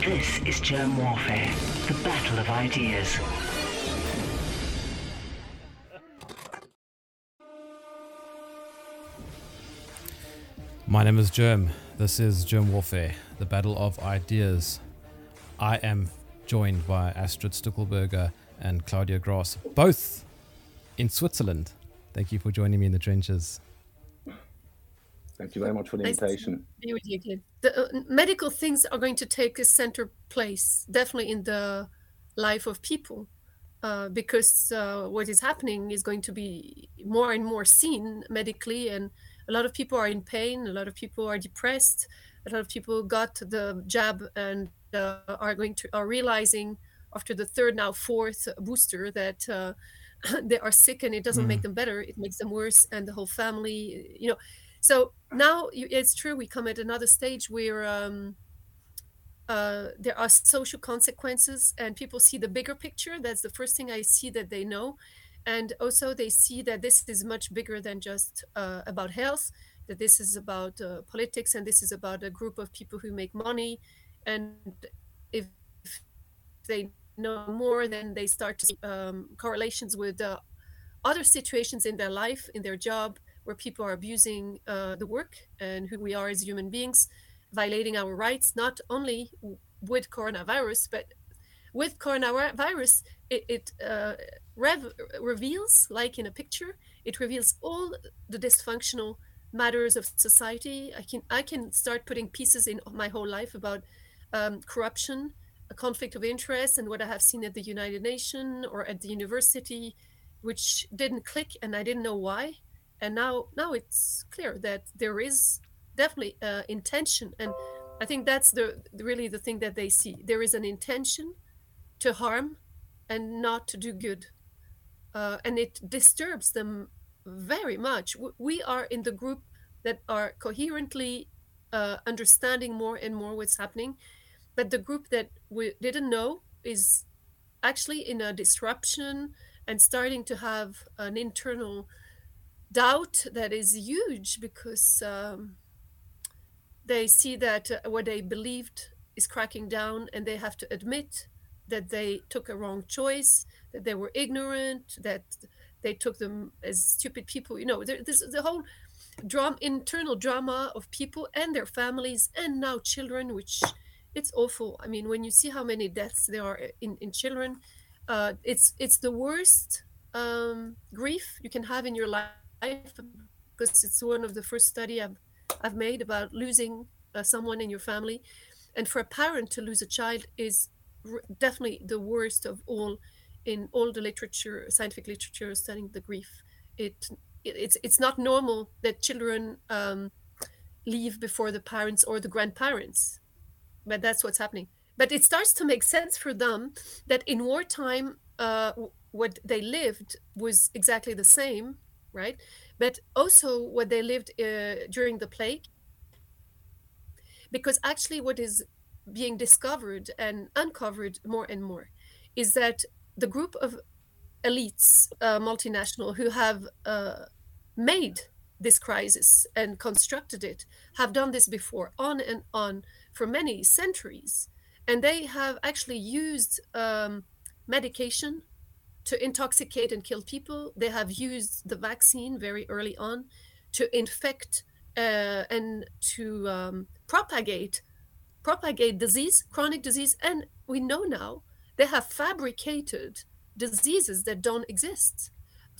This is Jerm Warfare, the battle of ideas. My name is Jerm. This is Jerm Warfare, the battle of ideas. I am joined by Astrid Stuckelberger and Claudio Grass, both in Switzerland. Thank you for joining me in the trenches. Thank you very much for the invitation. Be with you again. The uh, medical things are going to take a center place, definitely in the life of people, uh, because uh, what is happening is going to be more and more seen medically, and a lot of people are in pain. A lot of people are depressed. A lot of people got the jab and uh, are going to are realizing after the third now fourth booster that uh, they are sick and it doesn't mm. make them better. It makes them worse, and the whole family, you know so now it's true we come at another stage where um, uh, there are social consequences and people see the bigger picture. That's the first thing i see that they know. And also they see that this is much bigger than just uh, about health that this is about uh, politics and this is about a group of people who make money. And if they know more then they start to see um, correlations with other situations in their life in their job where people are abusing uh, the work and who we are as human beings, violating our rights, not only with coronavirus, but with coronavirus, it, it uh, rev- reveals, like in a picture, it reveals all the dysfunctional matters of society. I can I can start putting pieces in my whole life about um, corruption, a conflict of interest, and what I have seen at the United Nations or at the university, which didn't click, and I didn't know why and now now it's clear that there is definitely uh, intention. And i think that's the really the thing that they see. There is an intention to harm and not to do good. Uh, and it disturbs them very much. We are in the group that are coherently uh, understanding more and more what's happening. But the group that we didn't know is actually in a disruption and starting to have an internal doubt that is huge because um, they see that uh, what they believed is cracking down and they have to admit that they took a wrong choice that they were ignorant that they took them as stupid people. You know there, there's the whole drama internal drama of people and their families and now children which it's awful. I mean when you see how many deaths there are in, in children uh, it's it's the worst um, grief you can have in your life life because it's one of the first study I've, I've made about losing uh, someone in your family. And for a parent to lose a child is r- definitely the worst of all in all the literature scientific literature studying the grief. It, it it's it's not normal that children um, leave before the parents or the grandparents but that's what's happening. But it starts to make sense for them that in wartime uh, what they lived was exactly the same right? But also what they lived uh, during the plague. Because actually, what is being discovered and uncovered more and more is that the group of elites, uh, multinational, who have uh, made this crisis and constructed it, have done this before, on and on, for many centuries. And they have actually used um, medication to intoxicate and kill people. They have used the vaccine very early on to infect uh, and to um, propagate propagate disease, chronic disease, and we know now they have fabricated diseases that don't exist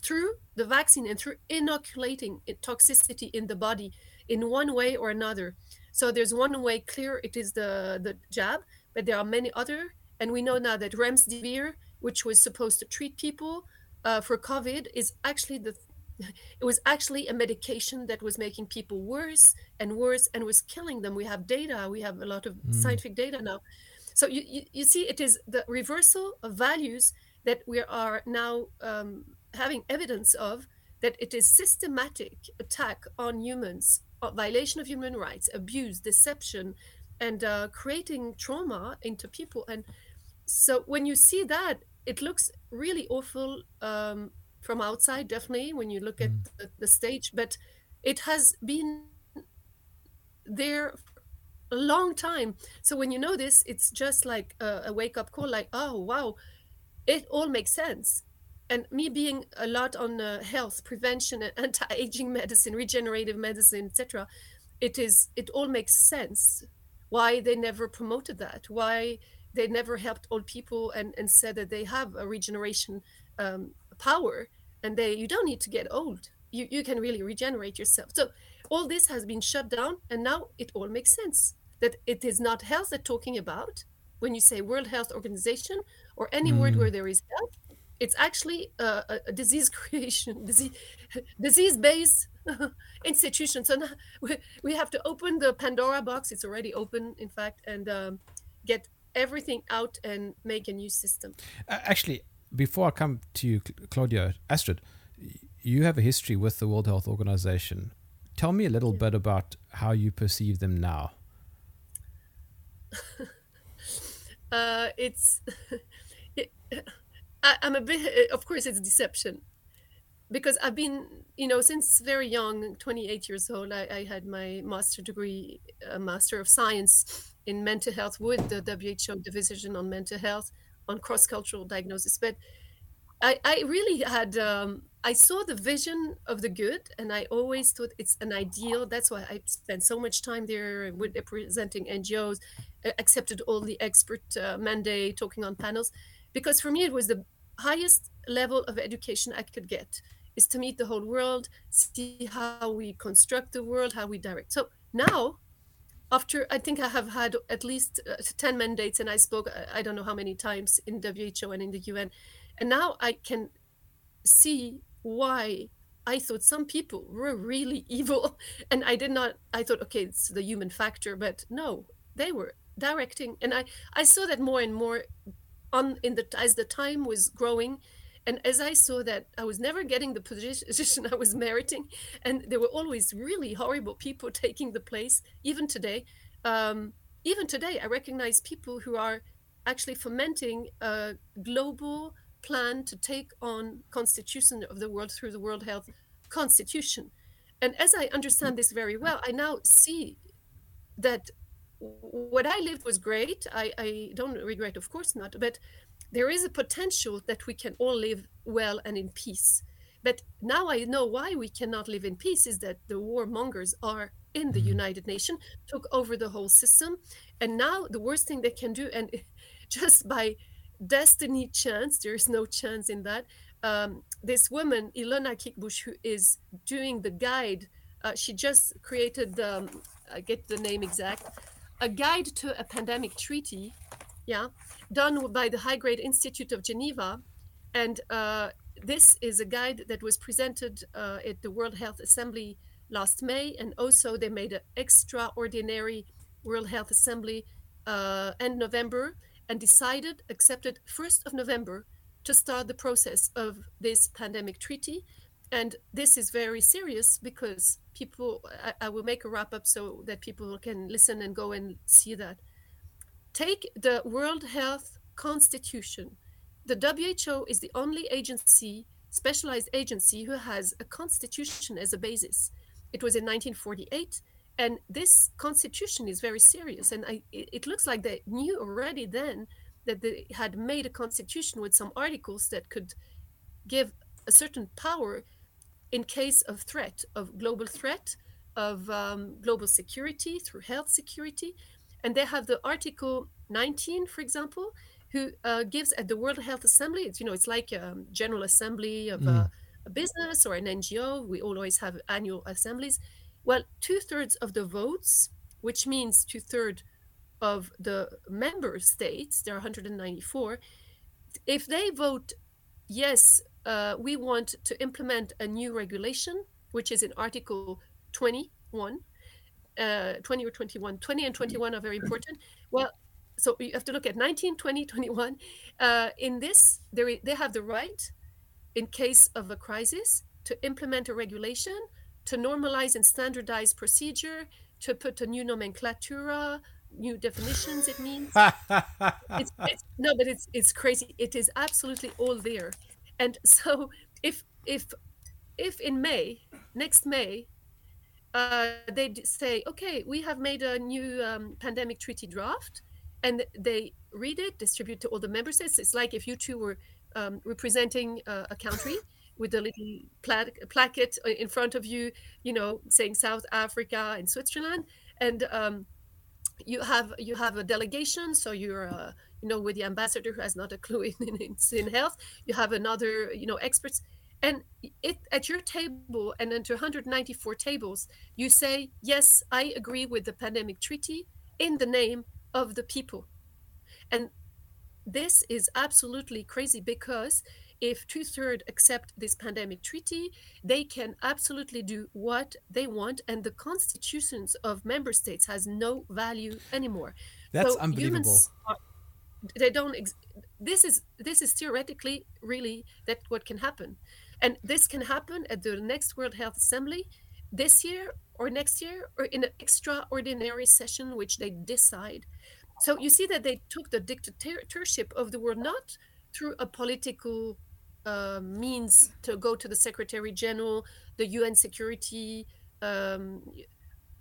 through the vaccine and through inoculating toxicity in the body in one way or another. So there's one way clear it is the the jab, but there are many other, and we know now that remdesivir which was supposed to treat people uh, for COVID, is actually the it was actually a medication that was making people worse and worse and was killing them. We have data, we have a lot of mm. scientific data now. So you, you, you, see, it is the reversal of values that we are now um, having evidence of that it is systematic attack on humans, uh, violation of human rights, abuse, deception, and uh, creating trauma into people. And so when you see that, it looks really awful um, from outside, definitely when you look at mm. the, the, stage, but it has been there a long time. So when you know this, it's just like a, a wake up call like, oh, wow, it all makes sense. And me being a lot on uh, health, prevention, and anti-aging medicine, regenerative medicine, etc., it is it all makes sense. Why they never promoted that? Why they never helped old people and, and said that they have a regeneration um, power and they you don't need to get old. You you can really regenerate yourself. So all this has been shut down and now it all makes sense that it is not health they're talking about when you say World Health Organization or any mm. word where there is health. It's actually a, a disease creation, disease, disease-based institution. So now we, we have to open the Pandora box. It's already open, in fact, and um, get everything out and make a new system. Uh, actually, before I come to you, Claudio, Astrid, you have a history with the World Health Organization. Tell me a little yeah. bit about how you perceive them now. uh, it's it, I, am a bit of course it's deception because I've been you know since very young 28 years old I, I had my master degree a master of science in mental health with the WHO division on mental health on cross-cultural diagnosis. But I, I really had um, I saw the vision of the good and I always thought it's an ideal. That's why I spent so much time there with representing NGOs accepted all the expert uh, mandate talking on panels because for me it was the highest level of education I could get is to meet the whole world see how we construct the world how we direct. So now after I think I have had at least uh, 10 mandates and I spoke I don't know how many times in WHO and in the UN and now I can see why I thought some people were really evil. And I did not I thought okay it's the human factor but no they were directing. And i i saw that more and more on in the as the time was growing and as i saw that i was never getting the position i was meriting and there were always really horrible people taking the place even today um, even today i recognize people who are actually fomenting a global plan to take on constitution of the world through the world health constitution and as i understand this very well i now see that what I lived was great. I, I don't regret, of course not, but there is a potential that we can all live well and in peace. But now I know why we cannot live in peace is that the warmongers are in the mm-hmm. United Nations, took over the whole system. And now the worst thing they can do, and just by destiny chance, there is no chance in that. Um, this woman, Ilona Kickbusch, who is doing the guide, uh, she just created, um, I get the name exact, a guide to a pandemic treaty, yeah, done by the High Grade Institute of Geneva, and uh, this is a guide that was presented uh, at the World Health Assembly last May, and also they made an extraordinary World Health Assembly uh, end November and decided, accepted 1st of November to start the process of this pandemic treaty. And this is very serious because people I, I, will make a wrap up so that people can listen and go and see that take the world health constitution the who is the only agency specialized agency who has a constitution as a basis it was in 1948 and this constitution is very serious and I, it looks like they knew already then that they had made a constitution with some articles that could give a certain power in case of threat, of global threat, of um, global security through health security. And they have the Article 19, for example, who uh, gives at the World Health Assembly, it's, you know, it's like a general assembly of mm. a, a, business or an NGO. We always have annual assemblies. Well, two thirds of the votes, which means two thirds of the member states, there are 194, if they vote yes uh, we want to implement a new regulation, which is in Article 21, uh, 20 or 21. 20 and 21 are very important. Well, so you have to look at 19, 20, 21. Uh, in this, they have the right, in case of a crisis, to implement a regulation, to normalize and standardize procedure, to put a new nomenclatura, new definitions. It means it's, it's, no, but it's it's crazy. It is absolutely all there. And so if if if in May, next May, uh, they say, okay, we have made a new um, pandemic treaty draft, and they read it, distribute to all the member states. It's like if you two were um, representing uh, a country with a little pla- placket in front of you, you know, saying South Africa and Switzerland, and um, you have you have a delegation, so you're uh, you know with the ambassador who has not a clue in, in, in health. You have another you know experts, and it at your table and into 194 tables, you say yes, I agree with the pandemic treaty in the name of the people, and this is absolutely crazy because if two thirds accept this pandemic treaty, they can absolutely do what they want, and the constitutions of member states has no value anymore. That's so unbelievable. Are, they don't. Ex- this is this is theoretically really that what can happen, and this can happen at the next World Health Assembly this year or next year or in an extraordinary session which they decide. So you see that they took the dictatorship of the world not through a political uh, means to go to the Secretary General, the UN Security um,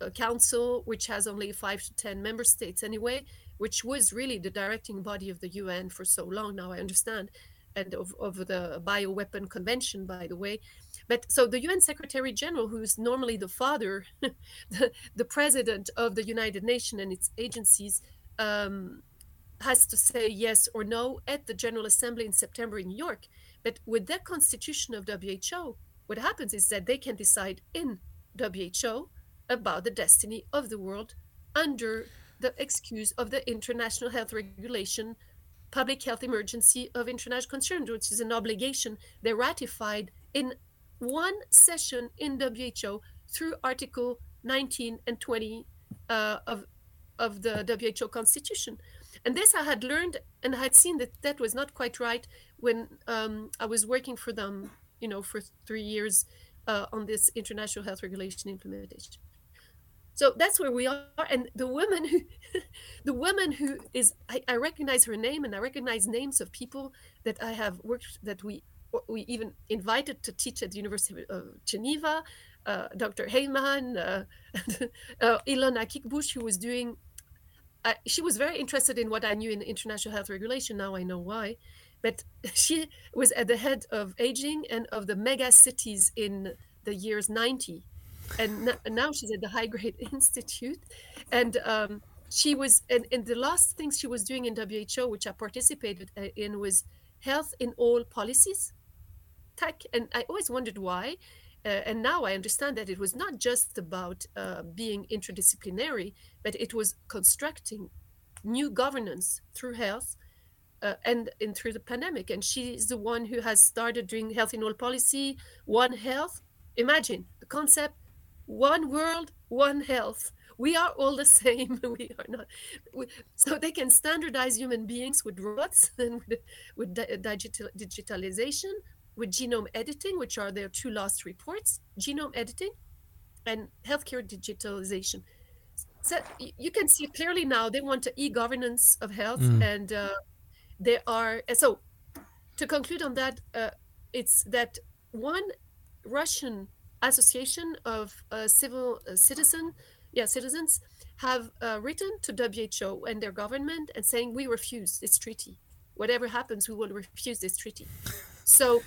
uh, Council, which has only five to 10 member states anyway, which was really the directing body of the UN for so long now, I understand, and of, of the Bioweapon Convention, by the way. But so the UN Secretary General, who's normally the father, the, the president of the United Nations and its agencies, um, has to say yes or no at the General Assembly in September in New York. But with the constitution of WHO, what happens is that they can decide in WHO about the destiny of the world under the excuse of the international health regulation public health emergency of international concern which is an obligation they ratified in one session in who through article 19 and 20 uh, of of the who constitution and this i had learned and i had seen that that was not quite right when um, I was working for them, you know, for three years uh, on this international health regulation implementation. So that's where we are. And the woman who, the woman who is, I, I recognize her name and I recognize names of people that I have worked, that we we even invited to teach at the University of Geneva, uh, Dr. Heymann, uh, uh, Ilona Kickbusch, who was doing, she was very interested in what I knew in international health regulation. Now I know why but she was at the head of aging and of the mega cities in the years 90 and now she's at the high grade institute and um, she was and, and, the last things she was doing in who which i participated uh, in was health in all policies tech and i always wondered why uh, and now i understand that it was not just about uh, being interdisciplinary but it was constructing new governance through health uh, and, and through the pandemic. And she's the one who has started doing health in all policy, One Health. Imagine the concept one world, one health. We are all the same. We are not. We, so they can standardize human beings with robots and with, with digital, digitalization, with genome editing, which are their two last reports genome editing and healthcare digitalization. So you can see clearly now they want e governance of health mm. and uh, there are so to conclude on that uh, it's that one russian association of uh, civil uh, citizen yeah citizens have uh, written to who and their government and saying we refuse this treaty. Whatever happens we will refuse this treaty. So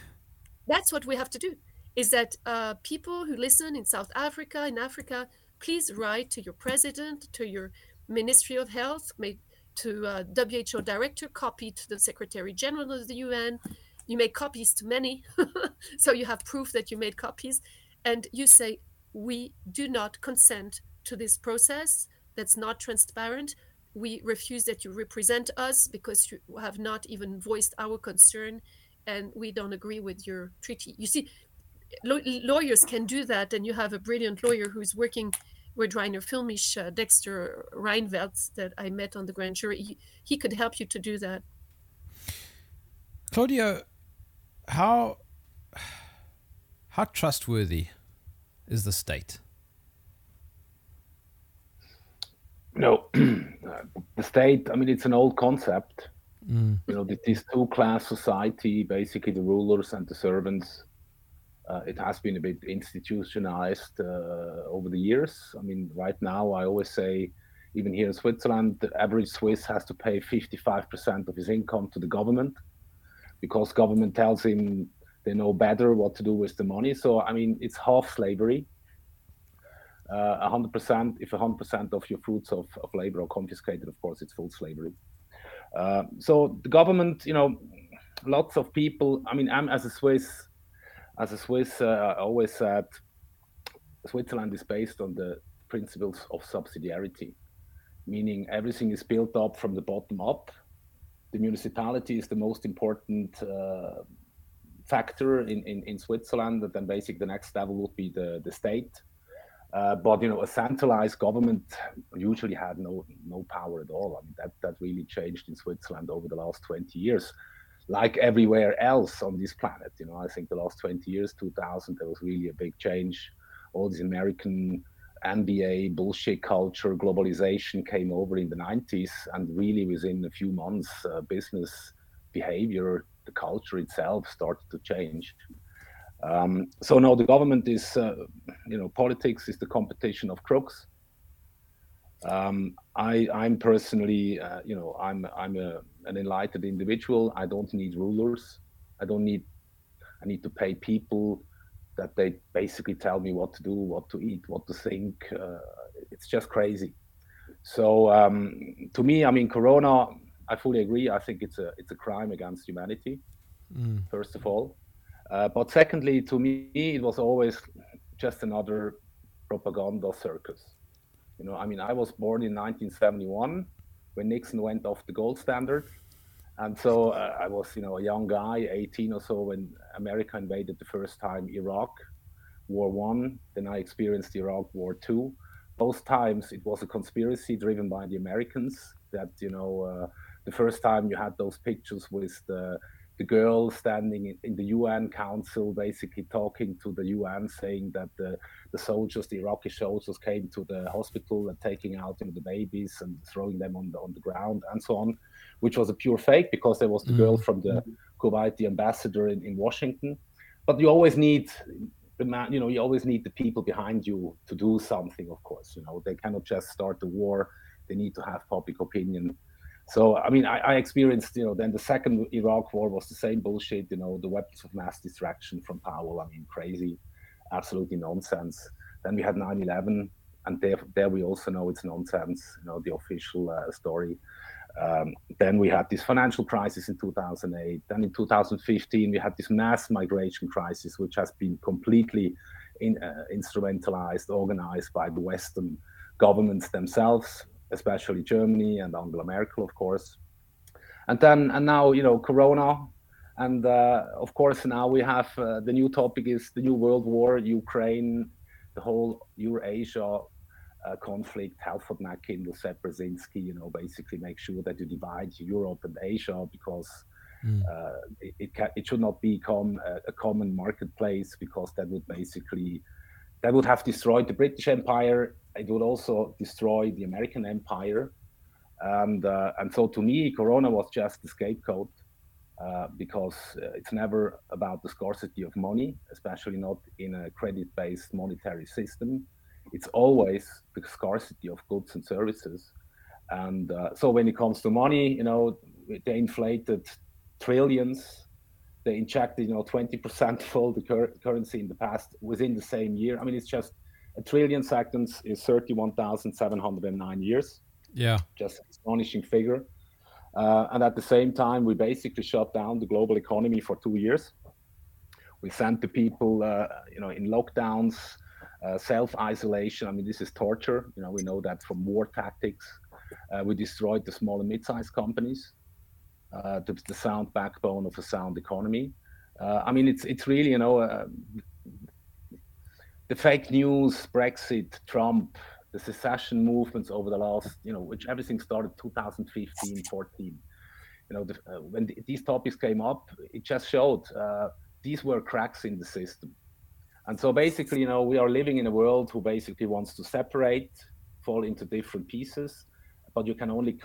that's what we have to do is that uh, people who listen in south africa in africa please write to your president to your ministry of health may, to uh, WHO director, copy to the Secretary General of the UN. You make copies to many, so you have proof that you made copies, and you say we do not consent to this process that's not transparent. We refuse that you represent us because you have not even voiced our concern, and we don't agree with your treaty. You see, lawyers can do that, and you have a brilliant lawyer who's working with Reiner Fuellmich, uh, Dexter Ryneveldt, that I met on the grand jury. He, he could help you to do that. Claudio, how how trustworthy is the state? No, the state. I mean, it's an old concept. Mm. You know, this two-class society, basically the rulers and the servants. Uh, it has been a bit institutionalized uh, over the years. I mean, right now, I always say, even here in Switzerland, the average Swiss has to pay 55% of his income to the government because government tells him they know better what to do with the money. So, I mean, it's half slavery. Uh, 100%, if 100% of your fruits of, of labor are confiscated, of course, it's full slavery. Uh, so the government, you know, lots of people, I mean, I'm as a Swiss, as a Swiss, uh, I always said Switzerland is based on the principles of subsidiarity, meaning everything is built up from the bottom up. The municipality is the most important uh, factor in, in, in Switzerland, and then basically the next level would be the, the state uh, but you know, a centralized government usually had no no power at all. I mean, that that really changed in Switzerland over the last 20 years, like everywhere else on this planet. You know, I think the last 20 years, 2000, there was really a big change. All this American MBA bullshit culture, globalization came over in the 90s, and really within a few months, uh, business behavior, the culture itself started to change. Um, so now the government is, uh, you know, politics is the competition of crooks. Um, I, I'm personally, uh, you know, I'm I'm a, an enlightened individual. I don't need rulers. I don't need. I need to pay people that they basically tell me what to do, what to eat, what to think. Uh, it's just crazy. So um, to me, I mean, Corona. I fully agree. I think it's a it's a crime against humanity. Mm. First of all, uh, but secondly, to me, it was always just another propaganda circus. You know, I mean, I was born in 1971 when Nixon went off the gold standard. And so uh, I was, you know, a young guy, 18 or so, when America invaded the first time Iraq, War One. Then I experienced Iraq War Two. Both times it was a conspiracy driven by the Americans. That you know, uh, the first time you had those pictures with the the girl standing in, in, the UN Council, basically talking to the UN, saying that the, the soldiers, the Iraqi soldiers, came to the hospital and taking out you know, the babies and throwing them on the on the ground and so on, which was a pure fake because there was the mm. girl from the Kuwaiti ambassador in, in Washington. But you always need the man, you know, you always need the people behind you to do something. Of course, you know, they cannot just start the war. They need to have public opinion so I mean, I, I, experienced, you know, then the second Iraq war was the same bullshit, you know, the weapons of mass destruction from Powell. I mean, crazy, absolutely nonsense. Then we had 9/11, and there, there we also know it's nonsense, you know, the official uh, story. Um, then we had this financial crisis in 2008. Then in 2015, we had this mass migration crisis, which has been completely in, uh, instrumentalized, organized by the Western governments themselves especially Germany and Angela Merkel, of course. And then, and now, you know, Corona. And uh, of course, now we have uh, the new topic is the new world war, Ukraine, the whole Eurasia uh, conflict, Halford Mackinder, Seth Brzezinski, you know, basically make sure that you divide Europe and Asia because mm. it, it, ca- it, should not become a, a common marketplace because that would basically that would have destroyed the British Empire. It would also destroy the American Empire. And, uh, and so to me, Corona was just the scapegoat uh, because uh, it's never about the scarcity of money, especially not in a credit based monetary system. It's always the scarcity of goods and services. And uh, so when it comes to money, you know, they inflated trillions they injected you know 20% of all the cur- currency in the past within the same year i mean it's just a trillion seconds is 31709 years. Yeah. Just astonishing figure. Uh, and at the same time we basically shut down the global economy for two years. We sent the people uh, you know in lockdowns uh, self-isolation. I mean this is torture. You know we know that from war tactics. Uh, we destroyed the small and mid-sized companies uh, the, the, sound backbone of a sound economy. Uh, I mean, it's it's really you know uh, the fake news, Brexit, Trump, the secession movements over the last you know which everything started 2015, 14. You know, the, uh, when the, these topics came up, it just showed uh, these were cracks in the system. And so basically, you know, we are living in a world who basically wants to separate, fall into different pieces, but you can only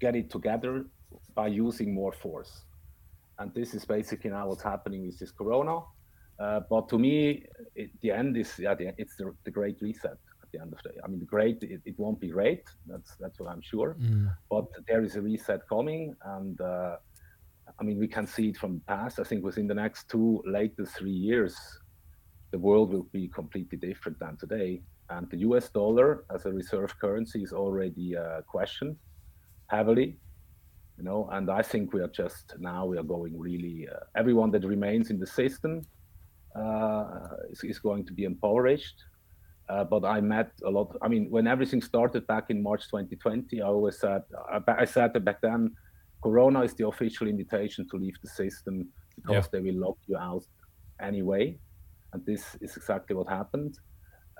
get it together by using more force. and this is basically now what's happening with this Corona. Uh, but to me, it, the end is yeah, the, it's the, the great reset at the end of the day. I mean, the great it, it won't be great. That's that's what I'm sure. Mm. But there is a reset coming, and uh, I mean, we can see it from the past. I think within the next two, latest three years, the world will be completely different than today. And the US dollar as a reserve currency is already uh, questioned heavily, you know. And I think we are just now we are going really. Uh, everyone that remains in the system is, is, going to be impoverished. Uh, but I met a lot. I mean, when everything started back in March 2020, I always said I, I said that back then Corona is the official invitation to leave the system because yeah. they will lock you out anyway. And this is exactly what happened.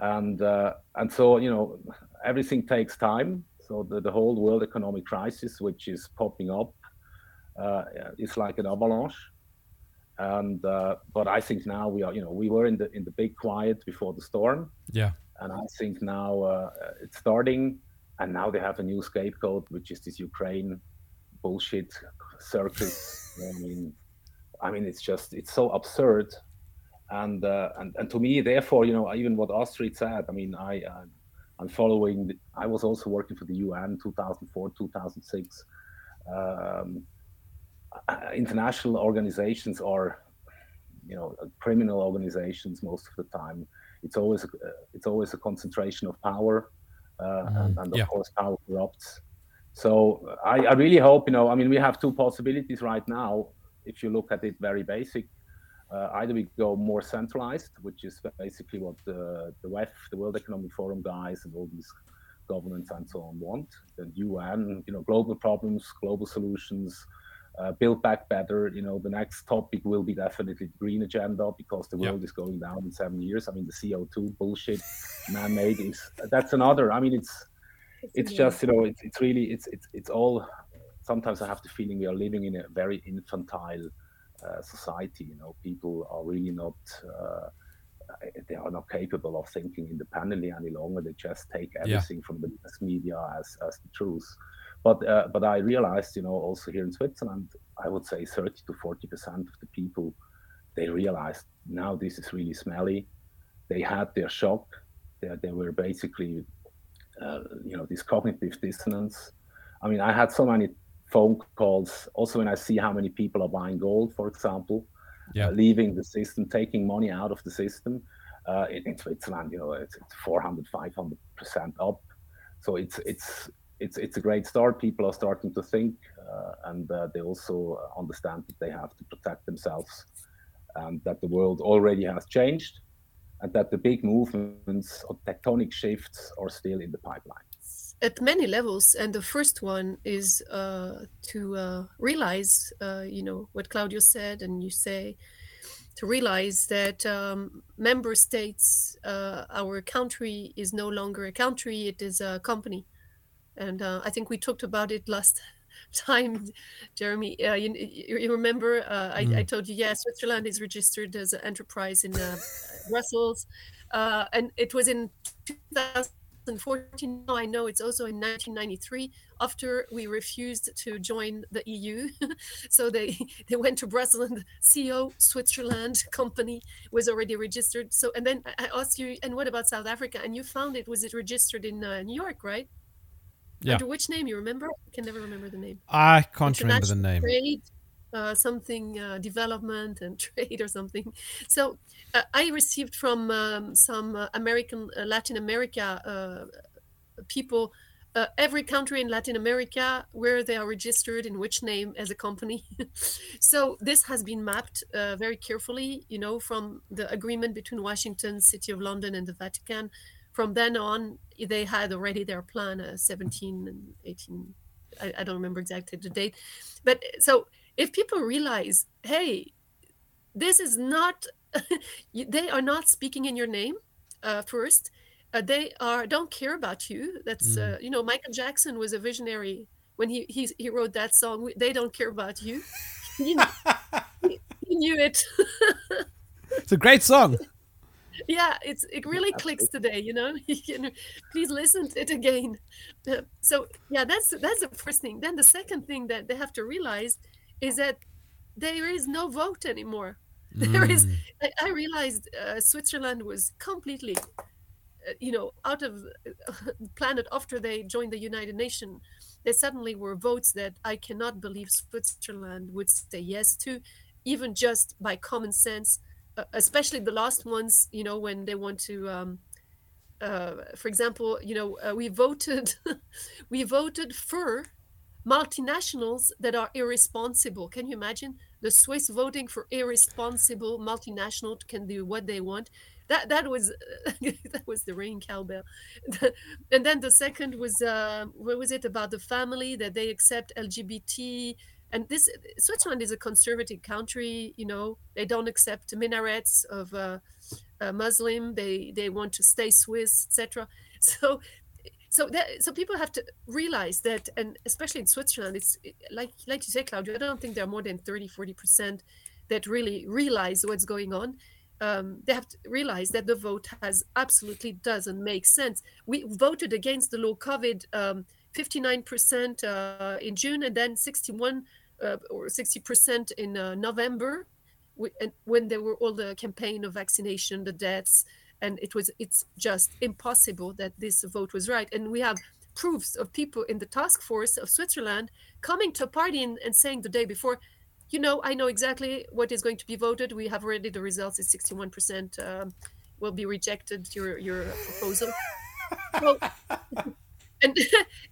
And uh, and so you know everything takes time. So the, the whole world economic crisis, which is popping up, uh, is like an avalanche. And uh, but I think now we are you know we were in the in the big quiet before the storm. Yeah. And I think now uh, it's starting, and now they have a new scapegoat, which is this Ukraine bullshit circus. I mean, I mean, it's just it's so absurd, and uh, and and to me, therefore, you know, even what Astrid said. I mean, I uh, I'm following. The, I was also working for the UN 2004 2006. Um, international organizations are, you know, criminal organizations most of the time. It's always a, it's always a concentration of power, uh, mm, and, and, of yeah. course, power corrupts. So I, I, really hope, you know, I mean, we have two possibilities right now. If you look at it very basic, uh, either we go more centralized, which is basically what the, the WEF, the World Economic Forum guys and all these governments and so on want. The UN, you know, global problems, global solutions, uh, build back better. You know, the next topic will be definitely the green agenda because the world yep. is going down in seven years. I mean, the CO2 bullshit, man-made is that's another. I mean, it's it's just you know it's, it's really it's it's it's all sometimes i have the feeling we are living in a very infantile uh, society you know people are really not uh, they are not capable of thinking independently any longer they just take everything yeah. from the media as as the truth but uh, but i realized you know also here in switzerland i would say 30 to 40 percent of the people they realized now this is really smelly they had their shock they, they were basically uh, you know, this cognitive dissonance. I mean, I had so many phone calls. Also, when I see how many people are buying gold, for example, yeah. uh, leaving the system, taking money out of the system. Uh, in, in, Switzerland, you know, it's, it's 400, 500 percent up. So it's it's it's it's a great start. People are starting to think, uh, and uh, they also understand that they have to protect themselves, and that the world already has changed and that the big movements or tectonic shifts are still in the pipeline. At many levels, and the first one is uh, to uh, realize, uh, you know, what Claudio said, and you say, to realize that um, member states, uh, our country is no longer a country; it is a company, and uh, I think we talked about it last time, Jeremy. Uh, you, you, remember uh, I, mm. I, told you, yeah, Switzerland is registered as an enterprise in uh, Brussels, uh, and it was in 2014. I know it's also in 1993 after we refused to join the EU. so they they went to Brussels and the CEO Switzerland company was already registered. So and then I asked you, and what about South Africa? And you found it was it registered in uh, New York, right? Yeah. Under which name you remember? I can never remember the name. I can't remember the name. Trade, uh, something uh, development and trade or something. So uh, I received from um, some uh, American, uh, Latin America uh, people. every country in Latin America where they are registered in which name as a company. so this has been mapped very carefully, you know, from the agreement between Washington, City of London, and the Vatican from then on, they had already their plan, uh, 17 and 18. I, I don't remember exactly the date. But so if people realize, hey, this is not, they are not speaking in your name uh, first. Uh, they are don't care about you. That's mm. uh, you know Michael Jackson was a visionary when he he, he wrote that song. They don't care about you. he, he, he knew it. it's a great song yeah it's it really clicks today you know please listen to it again uh, so yeah that's that's the first thing then the second thing that they have to realize is that there is no vote anymore. There is. Mm. I, I realized uh, Switzerland was completely, uh, you know, out of the planet after they joined the United Nations. There suddenly were votes that I cannot believe Switzerland would say yes to, even just by common sense. Uh, especially the last ones, you know, when they want to. Um, uh, for example, you know, uh, we voted, we voted for multinationals that are irresponsible. Can you imagine the Swiss voting for irresponsible multinational can do what they want? That that was that was the ring cowbell, and then the second was uh, what was it about the family that they accept LGBT and this Switzerland is a conservative country. You know they don't accept minarets of uh, uh, Muslim. They they want to stay Swiss, etc. So so that so people have to realize that and especially in switzerland it's like like you say claudio i don't think there are more than 30 40 percent that really realize what's going on um, they have to realize that the vote has absolutely doesn't make sense we voted against the low covid um, 59% uh, in june and then 61 uh, or 60% in uh, november when there were all the campaign of vaccination the deaths and it was it's just impossible that this vote was right. And we have proofs of people in the task force of switzerland coming to a party and, and saying the day before you know i know exactly what is going to be voted. We have already the results. It's 61% um, will be rejected your your proposal and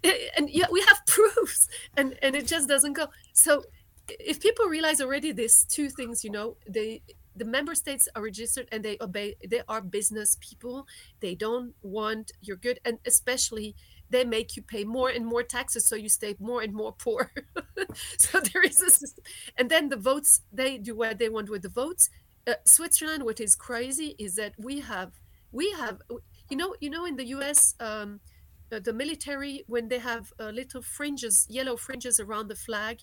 and yeah we have proofs and and it just doesn't go. So if people realize already these two things you know they the member states are registered and they obey they are business people. They don't want your good and especially they make you pay more and more taxes so you stay more and more poor. So there is a system. And then the votes they do what they want with the votes. Uh, switzerland what is crazy is that we have we have you know you know in the us um, uh, the military when they have uh, little fringes yellow fringes around the flag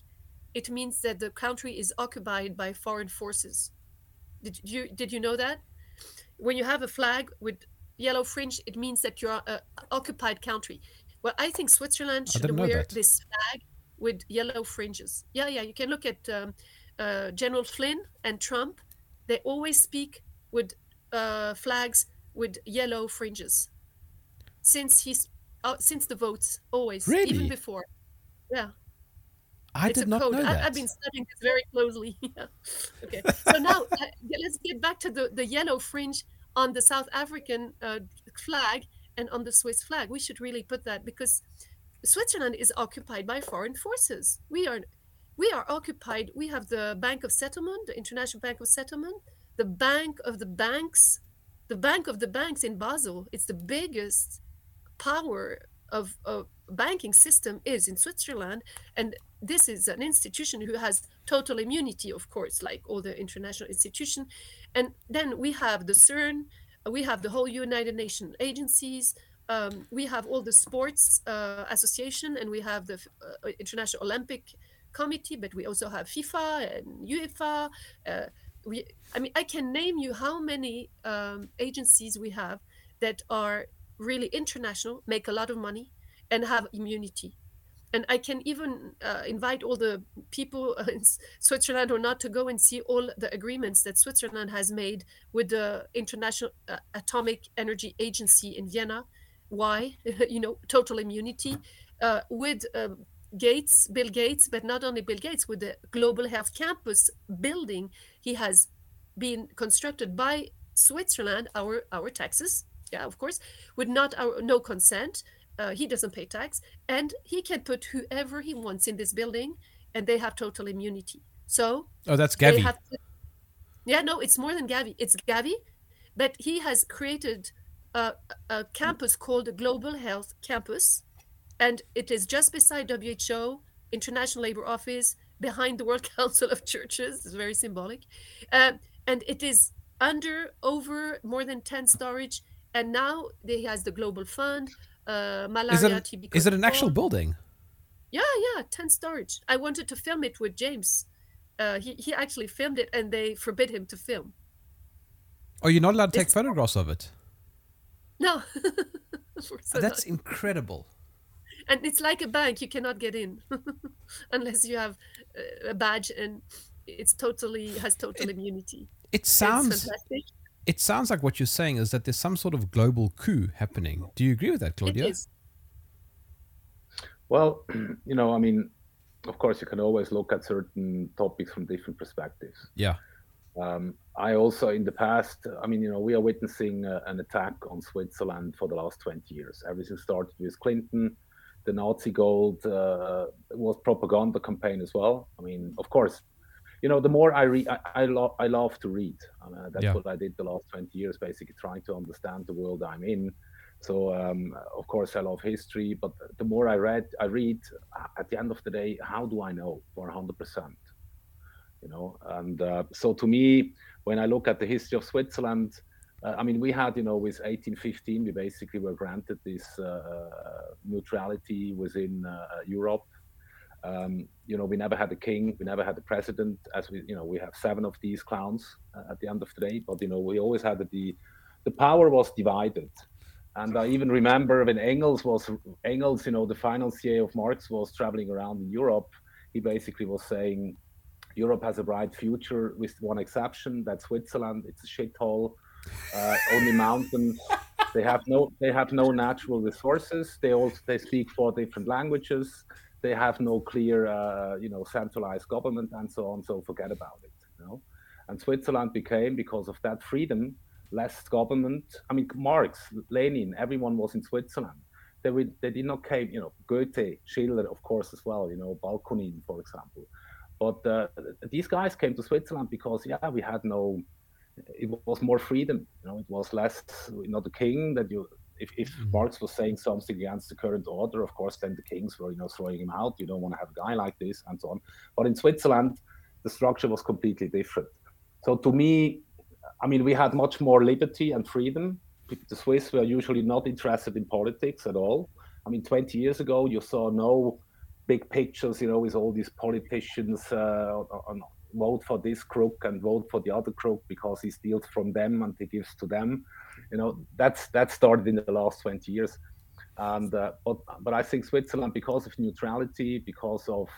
it means that the country is occupied by foreign forces did you did you know that? When you have a flag with yellow fringe, it means that you're an occupied country. Well, I think Switzerland should wear that. this flag with yellow fringes. Yeah, yeah. You can look at um, uh, General Flynn and Trump. They always speak with uh, flags with yellow fringes. Since he's uh, since the votes, always, Really? even before. Yeah. I it's did not code. know I, that. I've been studying this very closely. Yeah. Okay. So now uh, let's get back to the, the yellow fringe on the South African uh, flag and on the Swiss flag. We should really put that because Switzerland is occupied by foreign forces. We are we are occupied. We have the Bank of Settlement, the International Bank of Settlement, the Bank of the Banks, the Bank of the Banks in Basel. It's the biggest power of, of banking system is in Switzerland, and this is an institution who has total immunity, of course, like all the international institutions. And then we have the CERN, we have the whole United Nations agencies, um, we have all the sports uh, association, and we have the uh, International Olympic Committee, but we also have FIFA and UEFA. Uh, we, I mean, I can name you how many um, agencies we have that are really international, make a lot of money, and have immunity and I can even uh, invite all the people in Switzerland or not to go and see all the agreements that Switzerland has made with the International uh, Atomic Energy Agency in Vienna. Why? you know, total immunity uh, with um, Gates, Bill Gates, but not only Bill Gates, with the Global Health Campus building, he has been constructed by Switzerland, our our taxes, yeah, of course, with not our no consent uh, he doesn't pay tax, and he can put whoever he wants in this building, and they have total immunity. So oh, that's Gavi. to- yeah, no, it's more than Gavi. It's Gavi, but he has created a, a campus called the Global Health Campus, and it is just beside WHO, International Labor Office, behind the World Council of Churches. It's very symbolic, uh, and it is under over more than ten storage. And now he has the Global Fund, uh, malaria, Is it, an, TB is it an actual building? Yeah, yeah, 10 storage. I wanted to film it with James. Uh, he, he actually filmed it and they forbid him to film. Oh, you're not allowed to take It's- photographs of it. No. So That's not- incredible. and it's like a bank, you cannot get in unless you have uh, a badge. And it's totally has total immunity. It sounds it sounds like what you're saying is that there's some sort of global coup happening. Do you agree with that, Claudio? It is. Well, you know, I mean, of course, you can always look at certain topics from different perspectives. Yeah. Um, I also, in the past, I mean, you know, we are witnessing uh, an attack on Switzerland for the last 20 years. Everything started with Clinton, the Nazi gold uh, was propaganda campaign as well. I mean, of course, you know, the more I read, I, I, lo- I love to read. Uh, that's yeah. what I did the last 20 years, basically trying to understand the world I'm in. So, um, of course, I love history, but the more I read, I read. At the end of the day, how do I know for 100 percent? You know, and uh, so to me, when I look at the history of Switzerland, uh, I mean, we had, you know, with 1815, we basically were granted this uh, uh neutrality within uh, Europe. Um, you know, we never had a king, we never had a president. As we, you know, we have seven of these clowns uh, at the end of the day. But you know, we always had the the power was divided. And I even remember when Engels was Engels, you know, the financier of Marx was traveling around in Europe. He basically was saying, Europe has a bright future with one exception. That's Switzerland. It's a shithole. Uh, only mountains. They have no. They have no natural resources. They also they speak four different languages. They have no clear, uh, you know, centralized government and so on. So forget about it. You know, and Switzerland became because of that freedom less government. I mean, Marx, Lenin, everyone was in Switzerland. They, were, they did not came, you know, Goethe, Schiller, of course, as well, you know, Bakunin, for example. But uh, these guys came to Switzerland because, yeah, we had no, it was more freedom, you know, it was less, you know, the king that you, if, if mm-hmm. Marx was saying something against the current order, of course, then the kings were, you know, throwing him out. You don't want to have a guy like this and so on. But in Switzerland, the structure was completely different. So to me, I mean, we had much more liberty and freedom. The Swiss were usually not interested in politics at all. I mean, 20 years ago, you saw no big pictures, you know, with all these politicians uh, on, vote for this crook and vote for the other crook because he steals from them and he gives to them. You know, that's that started in the last 20 years. And uh, but but I think Switzerland, because of neutrality, because of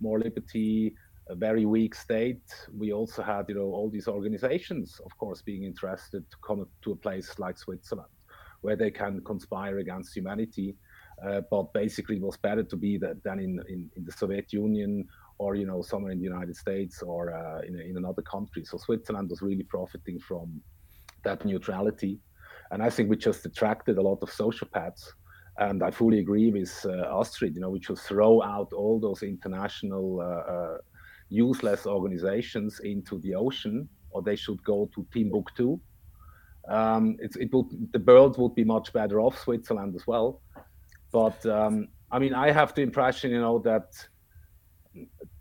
more liberty, a very weak state. We also had, you know, all these organizations, of course, being interested to come to a place like Switzerland, where they can conspire against humanity. Uh, but basically, it was better to be that than in, in, in, the Soviet Union or, you know, somewhere in the United States or uh, in, in another country. So Switzerland was really profiting from that neutrality. And I think we just attracted a lot of sociopaths. And I fully agree with uh, Astrid. You know, we should throw out all those international uh, uh, useless organizations into the ocean, or they should go to Timbuktu. Um, it, it would the world would be much better off, Switzerland as well. But um, I mean, I have the impression, you know, that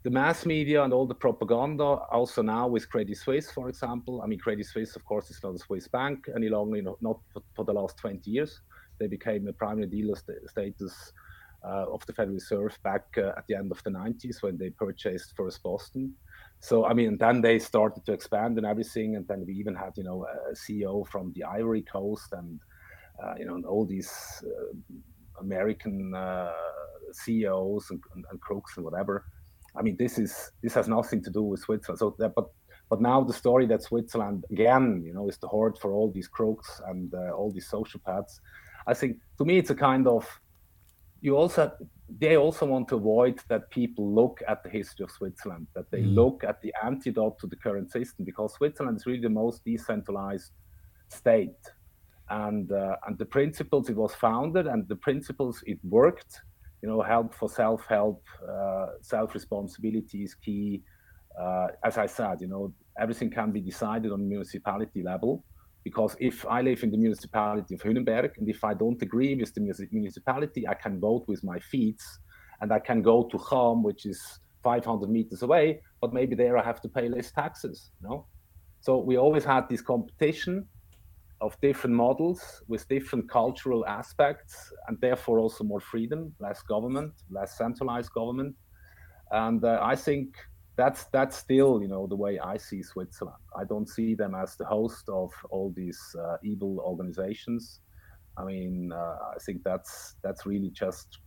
the mass media and all the propaganda, also now with Credit Suisse, for example. I mean, Credit Suisse, of course, is not a Swiss bank any longer, you know, not for, for the last 20 years. They became a primary dealer st- status uh, of the Federal Reserve back uh, at the end of the 90s when they purchased First Boston. So I mean, then they started to expand and everything, and then we even had you know a CEO from the Ivory Coast and uh, you know all these American CEOs and, and, and crooks and whatever. I mean, this is this has nothing to do with Switzerland. So, that, but but now the story that Switzerland again, you know, is the hoard for all these crooks and uh, all these sociopaths. I think to me, it's a kind of you also they also want to avoid that people look at the history of Switzerland, that they mm. look at the antidote to the current system, because Switzerland is really the most decentralized state, and uh, and the principles it was founded and the principles it worked, you know, help for self-help, uh, self-responsibility is key. Uh, as I said, you know, everything can be decided on municipality level because if I live in the municipality of Hünenberg and if I don't agree with the municipality, I can vote with my feet and I can go to Cham, which is 500 meters away, but maybe there I have to pay less taxes. You know? So we always had this competition of different models with different cultural aspects and therefore also more freedom, less government, less centralized government. And uh, I think that's that's still you know the way I see Switzerland. I don't see them as the host of all these uh, evil organizations. I mean, uh, I think that's that's really just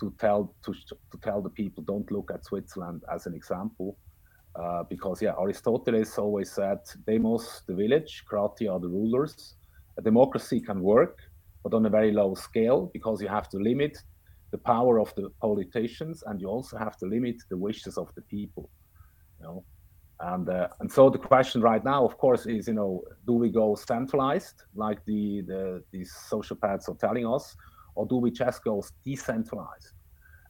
to tell to to tell the people don't look at Switzerland as an example. Uh, because yeah, Aristoteles always said, "Demos the village, Krati are the rulers." A democracy can work, but on a very low scale because you have to limit the power of the politicians and you also have to limit the wishes of the people. You know, and uh, and so the question right now, of course, is you know, do we go centralized like the the these sociopaths are telling us, or do we just go decentralized?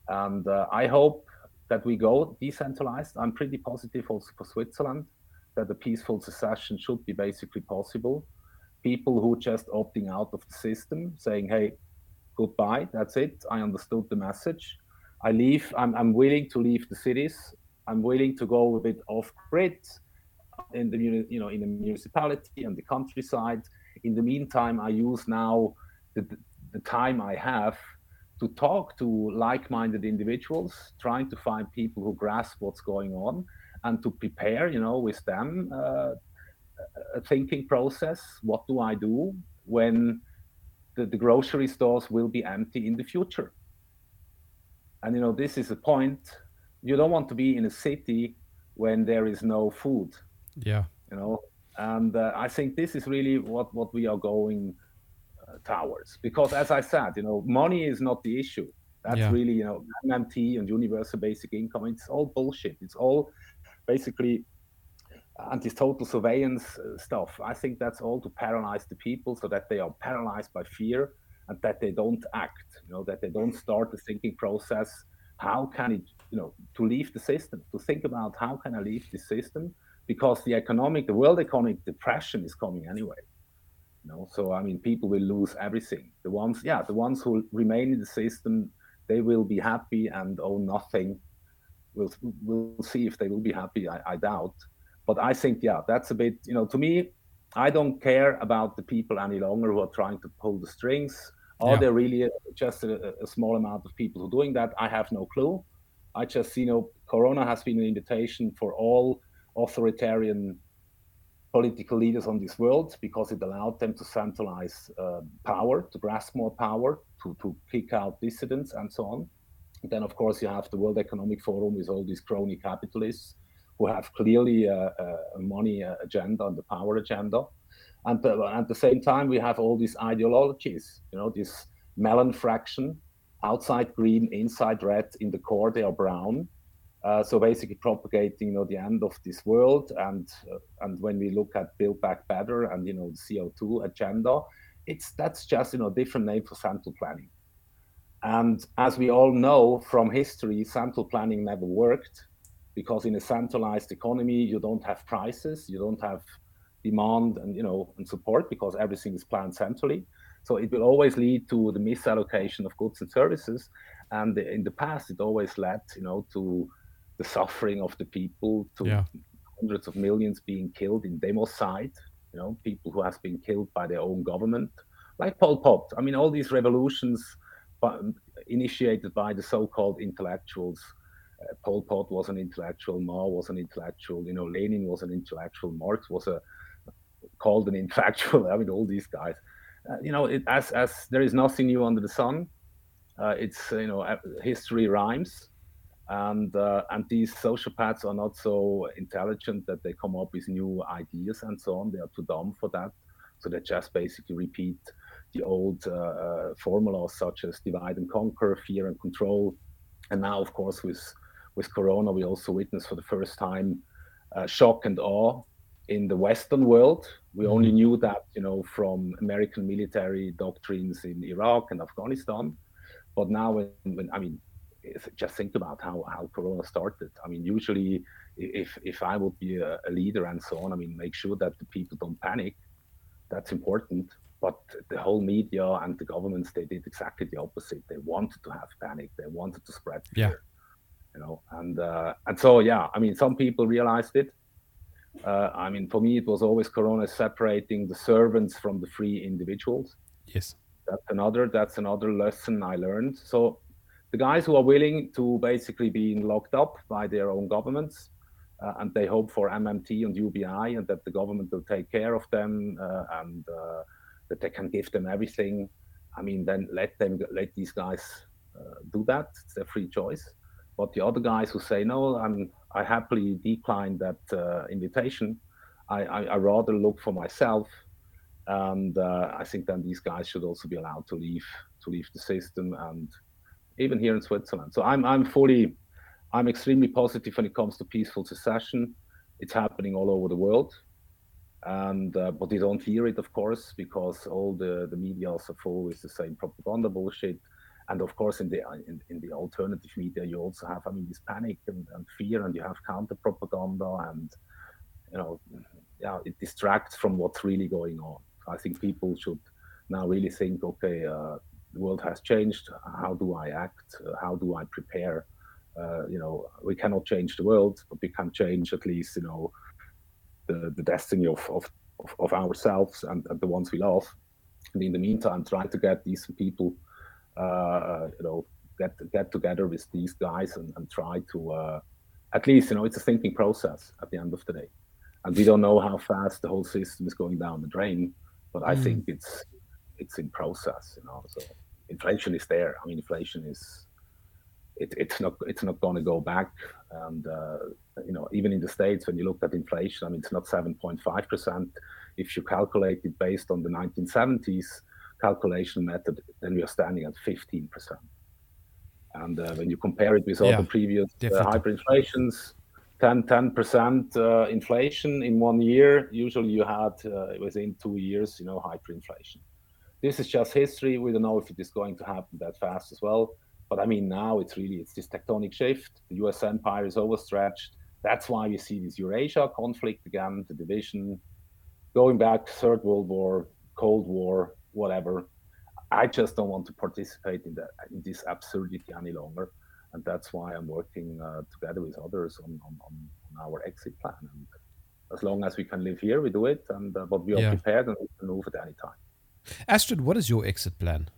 And uh, I hope that we go decentralized. I'm pretty positive also for Switzerland that a peaceful secession should be basically possible. People who just opting out of the system, saying, "Hey, goodbye, that's it. I understood the message. I leave. I'm, I'm willing to leave the cities. I'm willing to go a bit off grid in the you know in the municipality and the countryside. In the meantime, I use now the, the time I have to talk to like-minded individuals, trying to find people who grasp what's going on, and to prepare, you know, with them uh, a thinking process. What do I do when the, the grocery stores will be empty in the future? And you know, this is a point. You don't want to be in a city when there is no food. Yeah. You know, and uh, I think this is really what what we are going towers. Because as i said you know money is not the issue. That's yeah. really you know mmt and universal basic income it's all bullshit. It's all basically anti total surveillance uh, stuff. I think that's all to paralyze the people so that they are paralyzed by fear and that they don't act you know that they don't start the thinking process. How can it you know to leave the system to think about how can i leave the system? Because the economic the world economic depression is coming anyway know, so I mean, people will lose everything. The ones, yeah, the ones who remain in the system, they will be happy and own nothing. We'll we'll see if they will be happy. I, I doubt, but I think yeah, that's a bit. You know, to me, I don't care about the people any longer who are trying to pull the strings. Are yeah. there really just a, a, small amount of people who are doing that? I have no clue. I just, you know, Corona has been an invitation for all authoritarian political leaders on this world because it allowed them to centralize uh, power, to grasp more power, to, to kick out dissidents, and so on. And then, of course, you have the World Economic Forum with all these crony capitalists who have clearly a, a money agenda and the power agenda. And uh, at the same time, we have all these ideologies, you know, this melon fraction, outside green, inside red, in the core they are brown uh, so basically propagating, you know, the end of this world, and uh, and when we look at Build Back Better and you know the CO2 agenda, it's that's just you know different name for central planning. And as we all know from history, central planning never worked because in a centralized economy you don't have prices, you don't have demand and you know and support because everything is planned centrally. So it will always lead to the misallocation of goods and services. And in the past, it always led, you know, to the suffering of the people to yeah. hundreds of millions being killed in democide, you know, people who has been killed by their own government, like Pol Pot. I mean, all these revolutions initiated by the so-called intellectuals. Uh, Pol Pot was an intellectual, Mao was an intellectual, you know, Lenin was an intellectual, Marx was a called an intellectual. I mean, all these guys. Uh, you know, it, as as there is nothing new under the sun. Uh, it's you know history rhymes and uh, and these sociopaths are not so intelligent that they come up with new ideas and so on. They are too dumb for that, so they just basically repeat the old uh, uh, formulas such as divide and conquer, fear and control, and now of course with with Corona we also witness for the first time uh, shock and awe in the Western world. We mm-hmm. only knew that you know from American military doctrines in Iraq and Afghanistan, but now when, when I mean just think about how, how Corona started. I mean, usually if if I would be a, a, leader and so on, I mean, make sure that the people don't panic. That's important. But the whole media and the governments, they did exactly the opposite. They wanted to have panic. They wanted to spread fear. Yeah. You know, and uh, and so yeah, I mean, some people realized it. Uh, I mean, for me, it was always Corona separating the servants from the free individuals. Yes. That's another. That's another lesson I learned. So the guys who are willing to basically be locked up by their own governments uh, and they hope for MMT and UBI and that the government will take care of them uh, and uh, that they can give them everything. I mean, then let them let these guys uh, do that. It's their free choice. But the other guys who say no, I'm I happily decline that uh, invitation. I, I, I, rather look for myself, and uh, I think then these guys should also be allowed to leave to leave the system, and even here in Switzerland. So I'm I'm fully, I'm extremely positive when it comes to peaceful secession. It's happening all over the world, and uh, but they don't hear it, of course, because all the the media are full with the same propaganda bullshit and of course in the in, in, the alternative media you also have i mean this panic and, and, fear and you have counter propaganda and you know yeah it distracts from what's really going on i think people should now really think okay uh, the world has changed. How do i act? How do i prepare? Uh, you know we cannot change the world but we can change at least you know the, the destiny of, of, of ourselves and, and the ones we love. And in the meantime try to get these people uh, you know, get get together with these guys and, and try to uh, at least you know it's a thinking process at the end of the day, and we don't know how fast the whole system is going down the drain, but I mm. think it's it's in process, you know. So inflation is there. I mean, inflation is it, it's not it's not going to go back. And uh, you know, even in the states, when you look at inflation, I mean, it's not seven point five percent. If you calculate it based on the 1970s, calculation method, then we are standing at 15%. And uh, when you compare it with all yeah, the previous uh, hyperinflations, 10 10% uh, inflation in one year, usually you had uh, within two years, you know, hyperinflation. This is just history. We don't know if it is going to happen that fast as well. But I mean, now it's really it's this tectonic shift. The U.S. empire is overstretched. That's why we see this Eurasia conflict again, the division, going back Third World War, Cold War, whatever. I just don't want to participate in that in this absurdity any longer, and that's why I'm working uh, together with others on, on, on, our exit plan. And as long as we can live here, we do it, and uh, but we are yeah. prepared and we can move at any time. Astrid, what is your exit plan?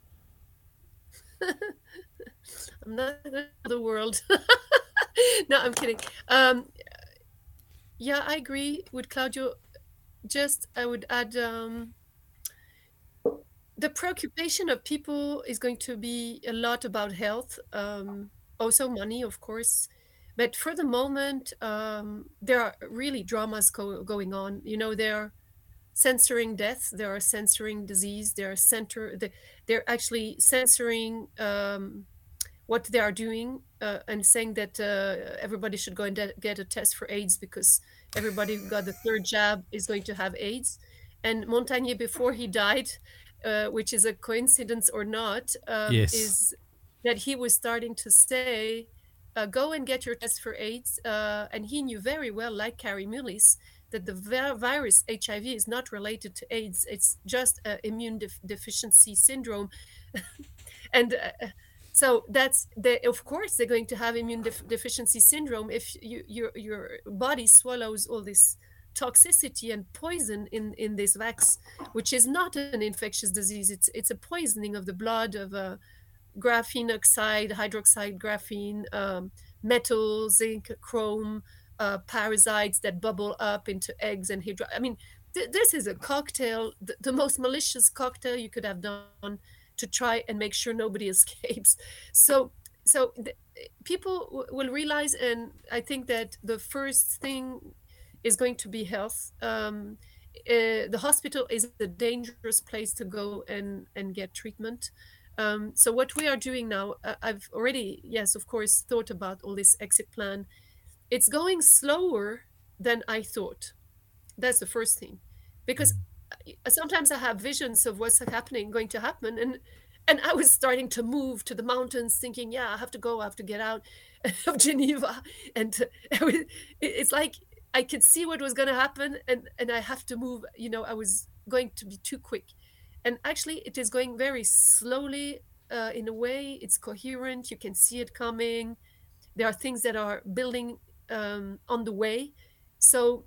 I'm not the world. no, I'm kidding. Um, yeah, I agree with Claudio. Just I would add um, the preoccupation of people is going to be a lot about health, um, also money, of course. But for the moment, um, there are really dramas go- going on. You know, they're censoring death, they are censoring disease, they are center, they're actually censoring um, what they are doing uh, and saying that uh, everybody should go and de- get a test for AIDS because everybody who got the third jab is going to have AIDS. And Montagnier, before he died, uh, which is a coincidence or not, um, yes. is that he was starting to say, uh, "Go and get your test for AIDS," uh, and he knew very well, like Kary Mullis, that the virus HIV is not related to AIDS. It's just an immune def- deficiency syndrome, and. Uh, so that's the, of course they're going to have immune def- deficiency syndrome if you, your your body swallows all this toxicity and poison in in this vax, which is not an infectious disease. It's it's a poisoning of the blood of uh, graphene oxide, hydroxide graphene, um, metal, zinc, chrome, uh, parasites that bubble up into eggs and hydro. I mean, th- this is a cocktail, th- the most malicious cocktail you could have done to try and make sure nobody escapes. So so th- people w- will realize, and I think that the first thing is going to be health. Um, uh, the hospital is a dangerous place to go and, and get treatment. Um, so what we are doing now, uh, I've already, yes, of course, thought about all this exit plan. It's going slower than I thought. That's the first thing, because sometimes I have visions of what's happening, going to happen, and and I was starting to move to the mountains, thinking, yeah, I have to go, I have to get out of Geneva, and it's like I could see what was going to happen, and and I have to move. You know, I was going to be too quick, and actually, it is going very slowly. Uh, in a way, it's coherent. You can see it coming. There are things that are building um, on the way, so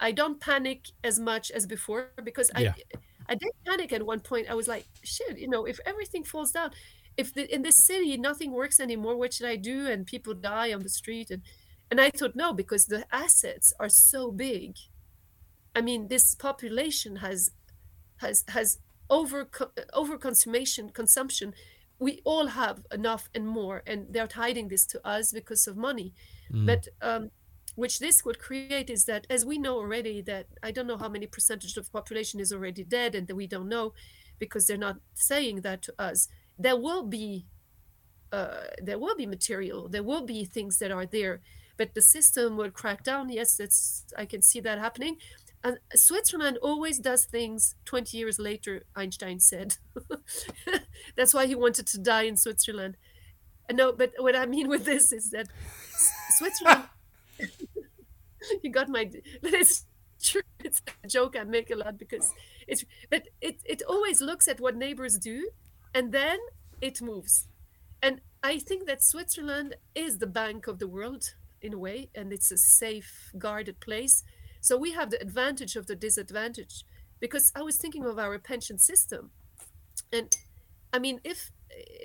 I don't panic as much as before because yeah. I I did panic at one point. I was like, shit, you know, if everything falls down, if the, in this city nothing works anymore, what should I do? And people die on the street and and I thought, no, because the assets are so big. I mean, this population has has has over over consumption consumption. We all have enough and more, and they're hiding this to us because of money. Mm. But um, which this would create is that as we know already that i don't know how many percentage of population is already dead and that we don't know because they're not saying that to us. There will be uh, there will be material. There will be things that are there. But the system will crack down. Yes that's i can see that happening. And switzerland always does things 20 years later einstein said. That's why he wanted to die in switzerland no but what i mean with this is that switzerland you got my but it's true it's a joke i make a lot because it's but it, it always looks at what neighbors do and then it moves. And i think that switzerland is the bank of the world in a way and it's a safe guarded place. So we have the advantage of the disadvantage because i was thinking of our pension system. And i mean if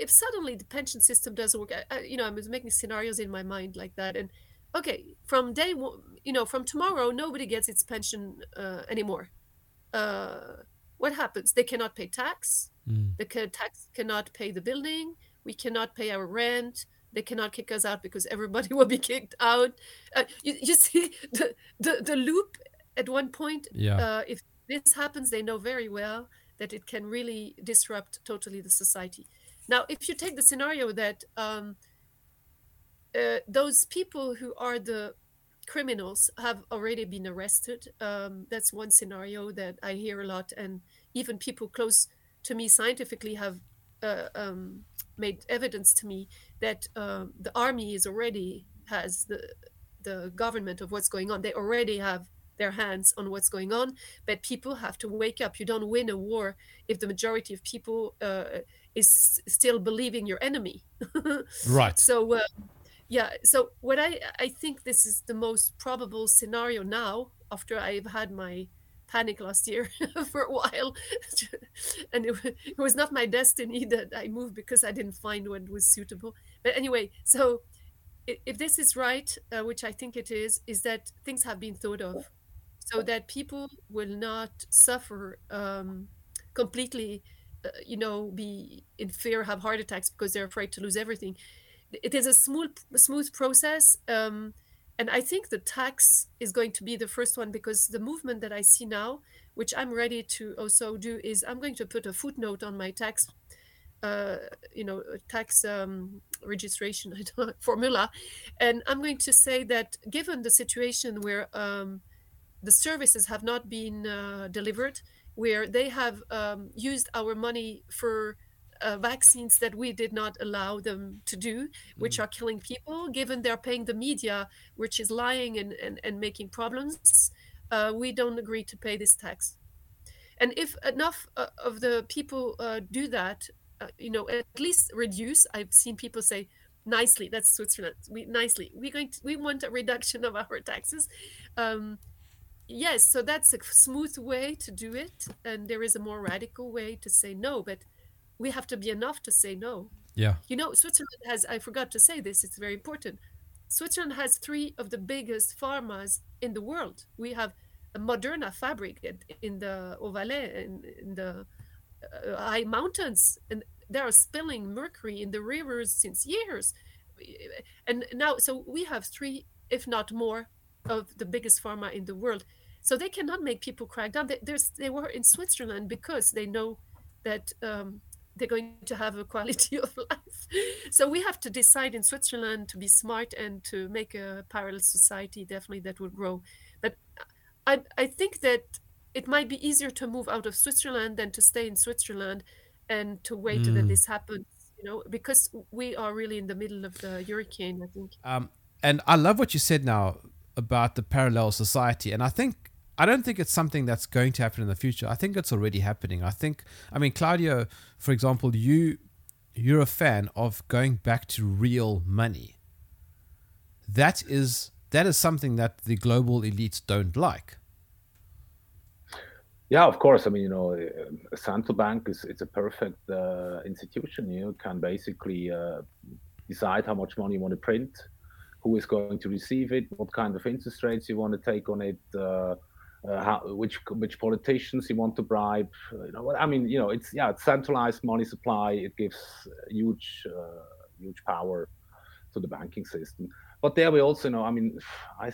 if suddenly the pension system doesn't work I, you know i was making scenarios in my mind like that. And okay from day one you know from tomorrow nobody gets its pension uh, anymore. Uh, what happens? They cannot pay tax. Mm. the tax cannot pay the building. We cannot pay our rent. They cannot kick us out because everybody will be kicked out. Uh, you, you see the, the the loop at one point Yeah. uh, if this happens they know very well that it can really disrupt totally the society now if you take the scenario that um, uh, those people who are the criminals have already been arrested. Um, that's one scenario that I hear a lot, and even people close to me scientifically have uh, um, made evidence to me that um, the army is already has the the government of what's going on. They already have their hands on what's going on, but people have to wake up. You don't win a war if the majority of people uh, is still believing your enemy. Right. So, uh, yeah. So, what I I think this is the most probable scenario now after I've had my panic last year for a while, and it, it was not my destiny that I moved because I didn't find what was suitable. But anyway, so if this is right, uh, which I think it is, is that things have been thought of, so that people will not suffer um, completely. Uh, you know, be in fear, have heart attacks because they're afraid to lose everything. It is a smooth smooth process um, and i think the tax is going to be the first one because the movement that i see now which i'm ready to also do is i'm going to put a footnote on my tax uh, you know tax um, registration formula. And i'm going to say that given the situation where um, the services have not been uh, delivered where they have um, used our money for uh, vaccines that we did not allow them to do, which are killing people, given they're paying the media, which is lying and, and, and making problems, uh, we don't agree to pay this tax. And if enough uh, of the people uh, do that, uh, you know, at least reduce, I've seen people say, nicely, that's Switzerland, we nicely, we're going to, we want a reduction of our taxes. Um, yes, so that's a smooth way to do it. And there is a more radical way to say no, but we have to be enough to say no. Yeah. You know, Switzerland has, I forgot to say this, it's very important. Switzerland has three of the biggest pharmas in the world. We have a Moderna fabric in the Valais, in, in the uh, high mountains, and they are spilling mercury in the rivers since years. And now, so we have three, if not more, of the biggest pharma in the world. So they cannot make people crack down. They, there's, they were in Switzerland because they know that um, they're going to have a quality of life. So we have to decide in Switzerland to be smart and to make a parallel society definitely that will grow. But I I think that it might be easier to move out of Switzerland than to stay in Switzerland and to wait that Mm. this happens. You know, because we are really in the middle of the hurricane. I think. Um, and I love what you said now about the parallel society. And I think, I don't think it's something that's going to happen in the future. I think it's already happening. I think, I mean, Claudio, for example, you, you're a fan of going back to real money. That is, that is something that the global elites don't like. Yeah, of course. I mean, you know, a central bank is it's a perfect uh, institution. You can basically uh, decide how much money you want to print, who is going to receive it, what kind of interest rates you want to take on it, uh, uh, how, which which politicians you want to bribe. uh, You know, I mean, you know, it's yeah, it's centralized money supply. It gives huge uh, huge power to the banking system. but there we also know. I mean,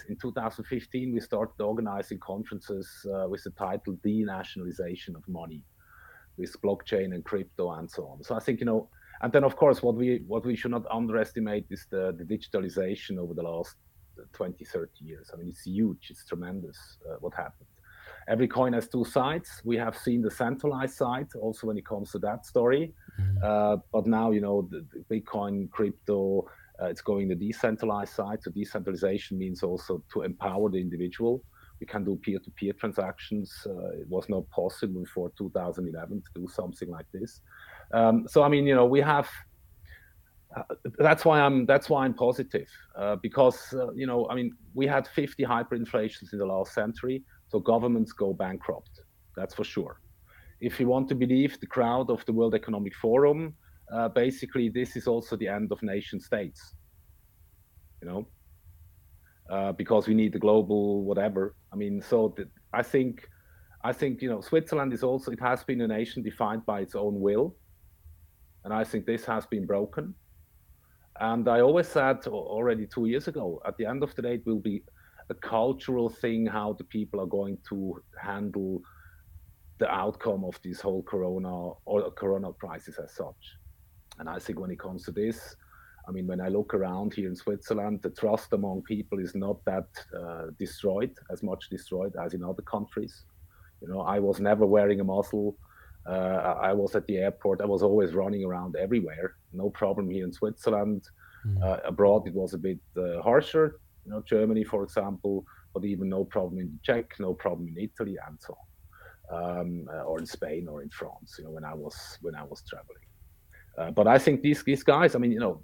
in 2015 we started organizing conferences uh, with the title "Denationalization of Money," with blockchain and crypto and so on. So I think you know, and then of course what we what we should not underestimate is the, the digitalization over the last 20, 30 years. I mean, it's huge, it's tremendous uh, what happened. Every coin has two sides. We have seen the centralized side also when it comes to that story. Mm-hmm. Uh, but now, you know, the, the Bitcoin, crypto, uh, it's going the decentralized side. So decentralization means also to empower the individual. We can do peer-to-peer transactions. Uh, it was not possible before 2011 to do something like this. Um, so I mean, you know, we have uh, that's why I'm that's why I'm positive uh, because uh, you know I mean we had 50 hyperinflations in the last century, so governments go bankrupt. That's for sure. If you want to believe the crowd of the World Economic Forum, uh, basically this is also the end of nation states. You know, uh, because we need the global whatever. I mean, so I think I think you know Switzerland is also it has been a nation defined by its own will, and I think this has been broken and I always said already two years ago, at the end of the day, it will be a cultural thing how the people are going to handle the outcome of this whole corona or corona crisis as such. And I think when it comes to this, I mean, when I look around here in Switzerland, the trust among people is not that uh, destroyed, as much destroyed as in other countries. You know, I was never wearing a muzzle. Uh, I was at the airport. I was always running around everywhere. No problem here in Switzerland. Mm. Uh, abroad, it was a bit uh, harsher. You know, Germany, for example, but even no problem in Czech, no problem in Italy, and so on, um, or in Spain or in France. You know, when I was when I was traveling. Uh, but I think these these guys. I mean, you know,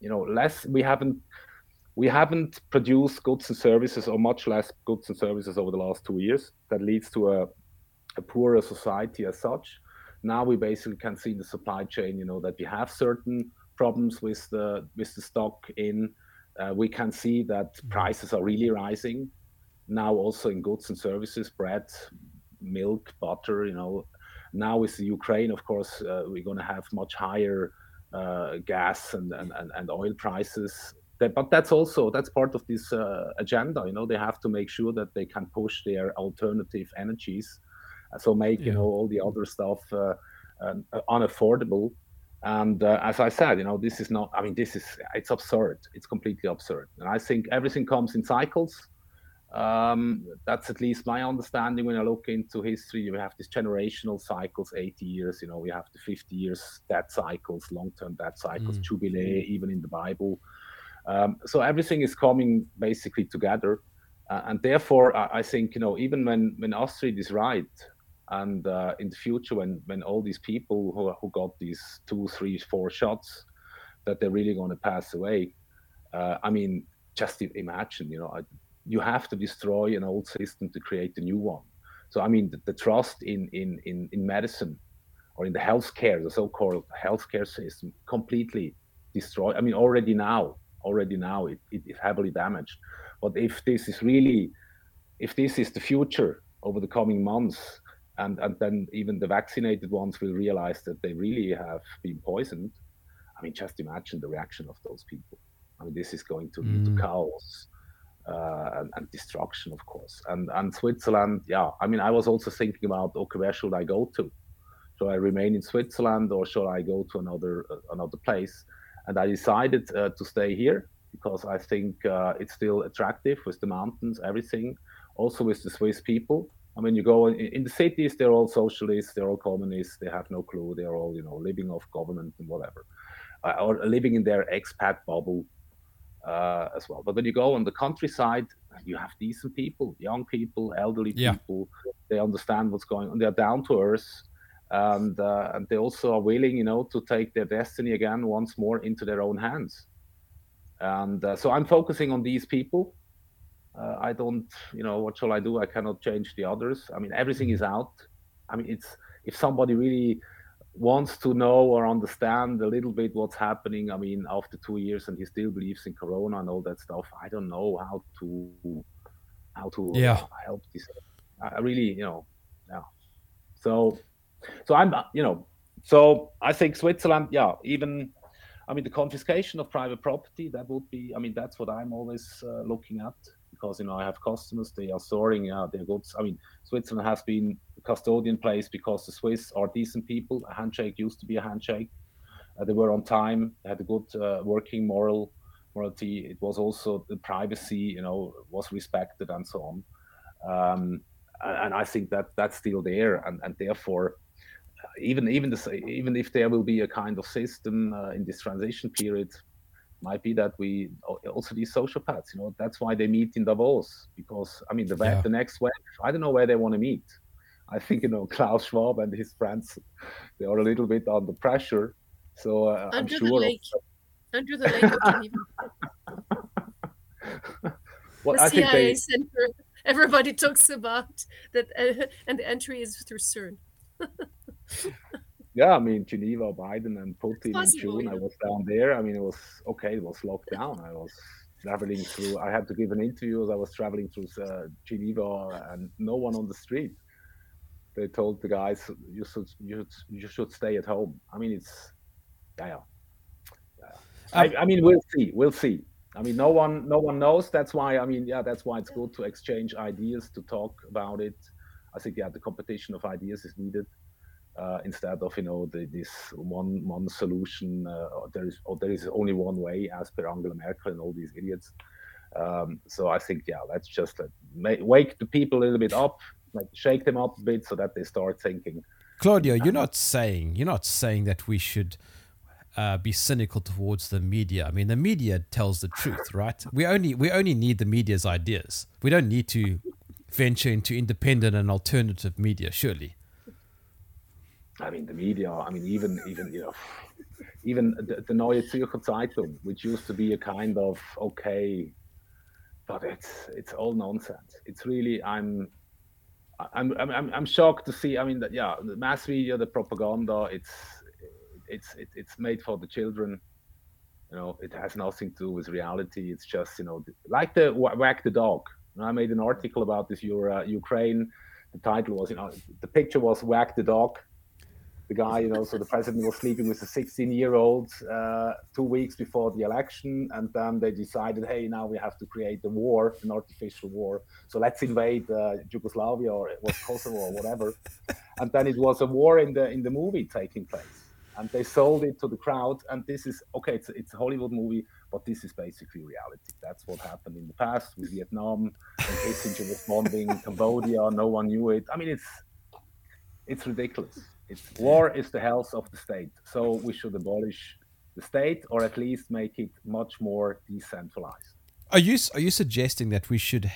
you know, less we haven't we haven't produced goods and services, or much less goods and services over the last two years. That leads to a a poorer society as such. Now we basically can see in the supply chain, you know, that we have certain problems with the with the stock in. Uh, we can see that mm-hmm. prices are really rising now, also in goods and services, bread, milk, butter. You know, now with the Ukraine, of course, uh, we're going to have much higher uh, gas and, and, and oil prices. That, but that's also that's part of this uh, agenda. You know, they have to make sure that they can push their alternative energies so make yeah. you know all the other stuff uh, uh, unaffordable. And uh, as i said you know this is not i mean this is it's absurd. It's completely absurd. And i think everything comes in cycles. Um, that's at least my understanding when i look into history. We have these generational cycles 80 years you know we have the 50 years debt cycles long-term debt cycles mm. jubilee even in the bible. Um, so everything is coming basically together. Uh, and therefore I, I, think you know even when when astrid is right and uh, in the future, when when all these people who who got these two, three, four shots, that they're really going to pass away. Uh, I mean, just imagine, you know, you have to destroy an old system to create a new one. So I mean, the, the trust in in in in medicine or in the healthcare, the so-called healthcare system, completely destroyed. I mean, already now, already now, it, it is heavily damaged. But if this is really, if this is the future over the coming months, and and then even the vaccinated ones will realize that they really have been poisoned. I mean, just imagine the reaction of those people. I mean, this is going to lead mm. to chaos uh, and, and, destruction, of course. And and Switzerland, yeah. I mean, I was also thinking about okay, where should I go to? Should I remain in Switzerland or should I go to another uh, another place? And I decided uh, to stay here because I think uh, it's still attractive with the mountains, everything. Also with the Swiss people I mean, you go in, in, the cities, they're all socialists, they're all communists, they have no clue, they're all, you know, living off government and whatever, uh, or living in their expat bubble uh, as well. But when you go on the countryside, you have decent people, young people, elderly yeah. people. They understand what's going on. They're down to earth, and uh, and they also are willing, you know, to take their destiny again once more into their own hands. And uh, so I'm focusing on these people uh, I don't, you know, what shall I do? I cannot change the others. I mean, everything is out. I mean, it's if somebody really wants to know or understand a little bit what's happening. I mean, after two years and he still believes in Corona and all that stuff. I don't know how to how to yeah. help this. I really, you know, yeah. So, so I'm, you know, so I think Switzerland, yeah, even I mean, the confiscation of private property, that would be, I mean, that's what I'm always uh, looking at because, you know, I have customers, they are storing uh, their goods. I mean, Switzerland has been a custodian place because the Swiss are decent people. A handshake used to be a handshake. Uh, they were on time, they had a good uh, working moral morality. It was also the privacy, you know, was respected and so on. Um, and I think that that's still there, and, and therefore, even even the, even if there will be a kind of system uh, in this transition period, might be that we also these sociopaths. You know, that's why they meet in Davos because I mean the yeah. the next wave. I don't know where they want to meet. I think you know Klaus Schwab and his friends, they are a little bit under pressure. So uh, I'm sure. Under the lake. Under the lake well, the I CIA they... center. Everybody talks about that, uh, and the entry is through CERN yeah, I mean Geneva, Biden, and Putin in June. I was down there. I mean, it was okay. It was locked down. I was traveling through. I had to give an interview as I was traveling through uh, Geneva, and no one on the street. They told the guys, "You should, you should, you should stay at home." I mean, it's yeah, yeah. yeah. I, I mean, we'll see. We'll see. I mean, no one, no one knows. That's why. I mean, yeah, that's why it's good to exchange ideas, to talk about it. I think yeah, the competition of ideas is needed uh, instead of you know the, this one one solution. Uh, there is or there is only one way, as per Angela Merkel and all these idiots. Um, so I think yeah, let's just uh, make, wake the people a little bit up, like shake them up a bit, so that they start thinking. Claudio, you're not saying you're not saying that we should. Uh, be cynical towards the media. I mean, the media tells the truth, right? We only we only need the media's ideas. We don't need to venture into independent and alternative media, surely. I mean, the media. I mean, even even you know, even the, the Neue Zürcher Zeitung, which used to be a kind of okay, but it's it's all nonsense. It's really I'm. I'm, I'm I'm shocked to see. I mean, that yeah, the mass media, the propaganda. It's it's it, it's made for the children. You know, it has nothing to do with reality. It's just you know, like the Wag the Dog. I made an article about this your uh, Ukraine. The title was, you know, the picture was Wag the Dog the guy, you know, so the president was sleeping with a 16 year old uh, two weeks before the election. And then they decided, hey, now we have to create a war, an artificial war. So let's invade uh, Yugoslavia or it was Kosovo or whatever. and then it was a war in the in the movie taking place. And they sold it to the crowd. And this is okay, it's, it's a Hollywood movie, but this is basically reality. That's what happened in the past with Vietnam. When Kissinger was bombing Cambodia, no one knew it. I mean, it's it's ridiculous. It's war is the health of the state. So we should abolish the state or at least make it much more decentralized. Are you are you suggesting that we should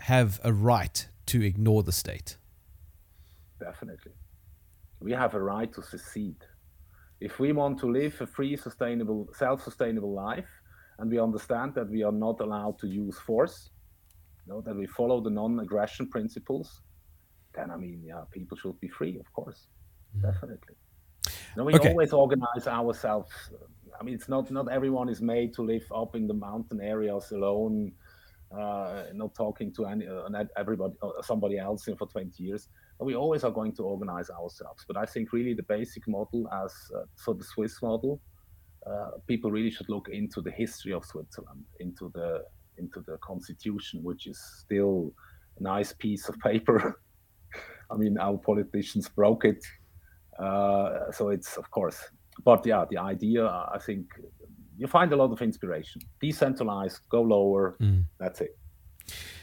have a right to ignore the state? Definitely. We have a right to secede. If we want to live a free, sustainable, self-sustainable life, and we understand that we are not allowed to use force, you know, that we follow the non-aggression principles, then I mean, yeah, people should be free, of course. Definitely. No, we okay. always organize ourselves. I mean, it's not not everyone is made to live up in the mountain areas alone, uh, not talking to any uh, everybody, uh, somebody else for 20 years. But we always are going to organize ourselves. But I think really the basic model, as uh, for the Swiss model, uh, people really should look into the history of Switzerland, into the into the constitution, which is still a nice piece of paper. I mean, our politicians broke it uh, so it's of course, but yeah, the idea I think you find a lot of inspiration. Decentralized, go lower. Mm. That's it.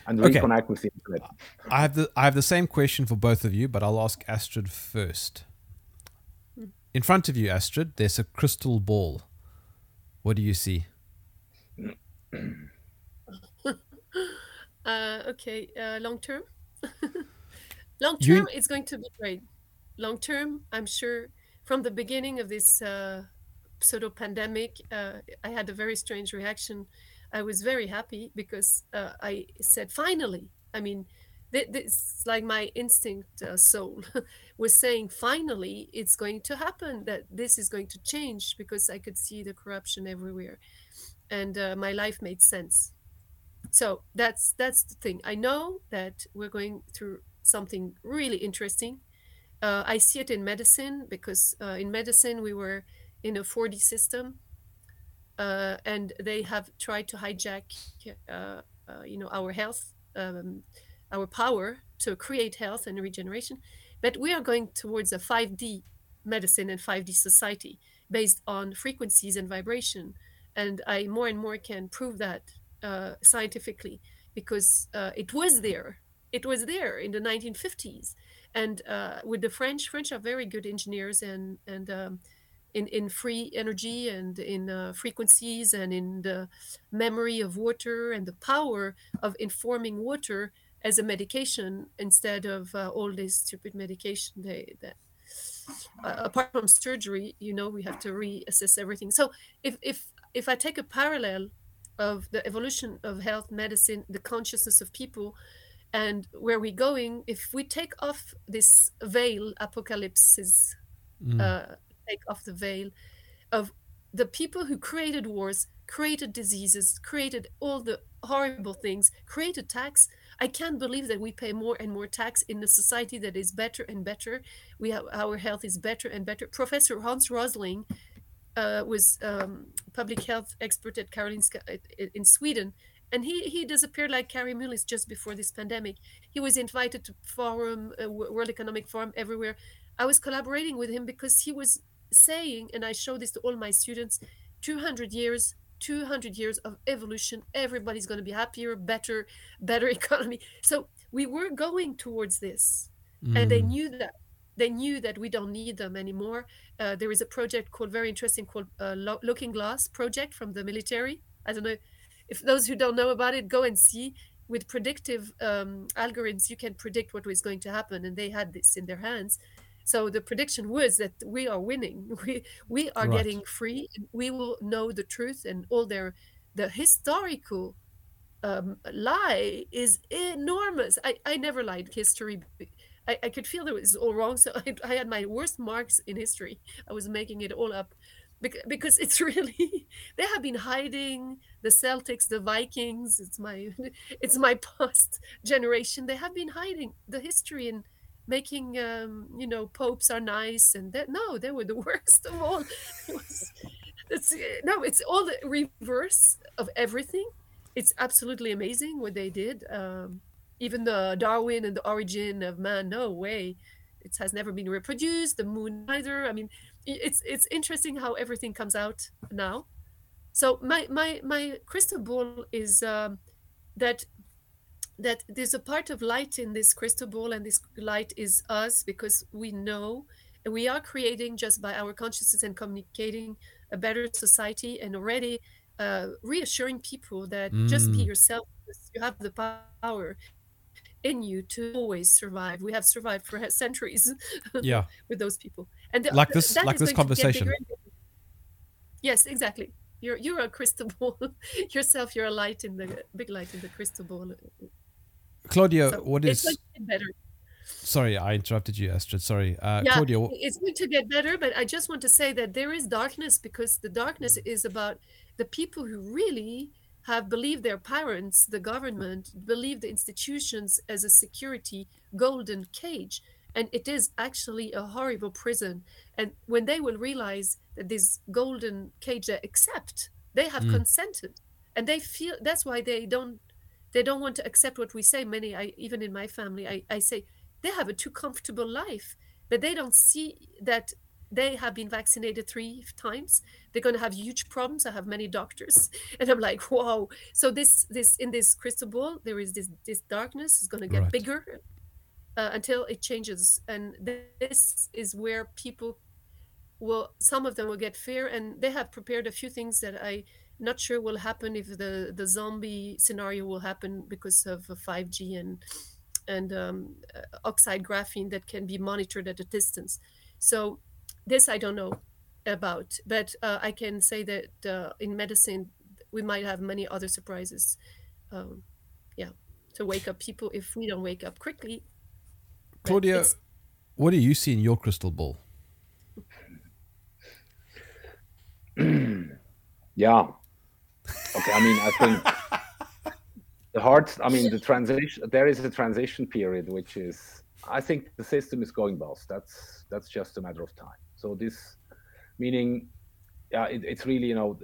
And reconnect with the internet. I have the I have the same question for both of you, but I'll ask Astrid first. In front of you, Astrid, there's a crystal ball. What do you see? uh, okay, uh, long term. long term, you... it's going to be great long term, I'm sure from the beginning of this uh, pseudo pandemic, uh, I had a very strange reaction. I was very happy because uh, I said, finally, I mean, th- this like my instinct uh, soul was saying, finally, it's going to happen, that this is going to change because I could see the corruption everywhere. And uh, my life made sense. So that's that's the thing. I know that we're going through something really interesting uh, I see it in medicine because uh, in medicine we were in a 4D system. uh, and they have tried to hijack, uh, uh, you know, our health, um, our power to create health and regeneration. But we are going towards a 5D medicine and 5D society based on frequencies and vibration. And I more and more can prove that uh, scientifically because it was there. It was there in the 1950s. And uh, with the French, French are very good engineers and and um, in in free energy and in uh, frequencies and in the memory of water and the power of informing water as a medication instead of uh, all this stupid medication they that uh, apart from surgery you know we have to reassess everything. So if if if i take a parallel of the evolution of health medicine the consciousness of people and where we're going if we take off this veil apocalypse is Mm. uh, take off the veil of the people who created wars, created diseases, created all the horrible things, created tax. I can't believe that we pay more and more tax in a society that is better and better. We have our health is better and better. Professor Hans Rosling uh, was um, public health expert at Karolinska uh, in Sweden, and he he disappeared like Kary Mullis just before this pandemic. He was invited to forum, uh, World Economic Forum, everywhere. I was collaborating with him because he was saying, and I show this to all my students 200 years, 200 years of evolution. Everybody's going to be happier, better, better economy. So we were going towards this, and they Mm. knew that. They knew that we don't need them anymore. Uh, there is a project called very interesting called uh, Lo- Looking Glass project from the military. I don't know if those who don't know about it go and see. With predictive um, algorithms, you can predict what was going to happen, and they had this in their hands. So the prediction was that we are winning. We we are Right. getting free. and We will know the truth and all their the historical um, lie is enormous. I, I never lied history. I, I could feel that it was all wrong. So I, I had my worst marks in history. I was making it all up because it's really they have been hiding the Celtics, the Vikings. It's my it's my past generation. They have been hiding the history and making um, you know popes are nice and that no they were the worst of all. It was, it's no it's all the reverse of everything it's absolutely amazing what they did. Um, even the Darwin and the origin of man, no way, it has never been reproduced. The moon either. I mean, it's it's interesting how everything comes out now. So my my my crystal ball is um, that that there's a part of light in this crystal ball, and this light is us because we know we are creating just by our consciousness and communicating a better society and already uh, reassuring people that just be Mm. yourself you have the power in you to always survive we have survived for centuries Yeah. with those people and the- Like this- like this going to get conversation. bigger and bigger. yes exactly you're you're a crystal ball yourself you're a light in the big light in the crystal ball Claudio, So what is? going to get better Sorry, I interrupted you, Astrid. Sorry, uh, yeah, Claudio. wh- it's going to get better, but I just want to say that there is darkness because the darkness is about the people who really have believed their parents, the government, believe the institutions as a security golden cage. And it is actually a horrible prison. And when they will realize that this golden cage accept, they have Mm. consented. And they feel that's why they don't they don't want to accept what we say. Many I even in my family, I, I say they have a too comfortable life but they don't see that they have been vaccinated three times they're going to have huge problems i have many doctors and i'm like wow so this this in this crystal ball there is this this darkness is going to get Right. bigger uh, until it changes and this is where people will some of them will get fear and they have prepared a few things that i not sure will happen if the the zombie scenario will happen because of uh, 5g and and um, uh, oxide graphene that can be monitored at a distance. So this I don't know about, but uh, I can say that uh, in medicine we might have many other surprises. Um, yeah, to wake up people if we don't wake up quickly. Claudio, what do you see in your crystal ball? Yeah. Okay. I mean, I think the hard. I mean, the transition. There is a transition period, which is. I think the system is going bust. That's that's just a matter of time. So this, meaning, yeah, it, it's really you know,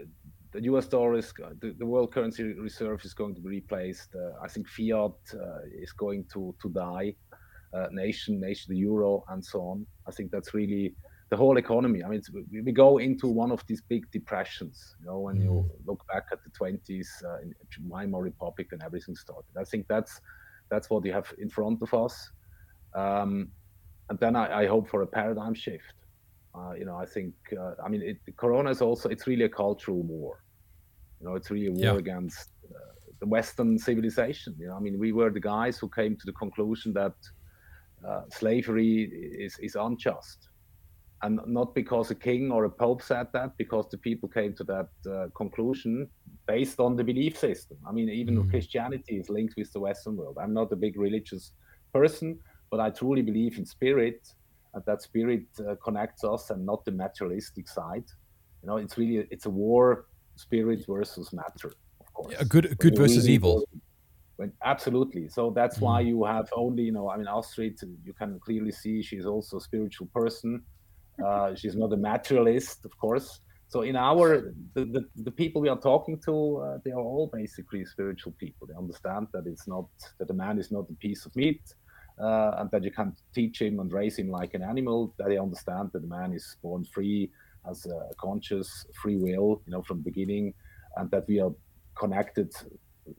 the US dollar is the, the, world currency reserve is going to be replaced. Uh, I think fiat uh, is going to to die. Uh, nation, nation, the euro, and so on. I think that's really the whole economy. I mean, we, we go into one of these big depressions. You know, when mm. you look back at the 20s, uh, in Weimar Republic, and everything started. I think that's that's what you have in front of us. Um, and then I, I, hope for a paradigm shift. Uh, you know, I think, uh, I mean, it, Corona is also, it's really a cultural war. You know, it's really a war yeah. against uh, the Western civilization. You know, I mean, we were the guys who came to the conclusion that uh, slavery is, is unjust. And not because a king or a pope said that, because the people came to that uh, conclusion based on the belief system. I mean, even mm. Christianity is linked with the Western world. I'm not a big religious person, but I truly believe in spirit, and that spirit uh, connects us, and not the materialistic side. You know, it's really it's a war, spirit versus matter, of course. Yeah, good, good versus really evil. When, absolutely. So that's why you have only, you know, I mean, Astrid, you can clearly see she's also a spiritual person. Uh, she's not a materialist, of course. So in our the, the, the people we are talking to, uh, they are all basically spiritual people. They understand that it's not that a man is not a piece of meat uh, and that you can teach him and raise him like an animal. That they understand that the man is born free, has a conscious free will, you know, from the beginning, and that we are connected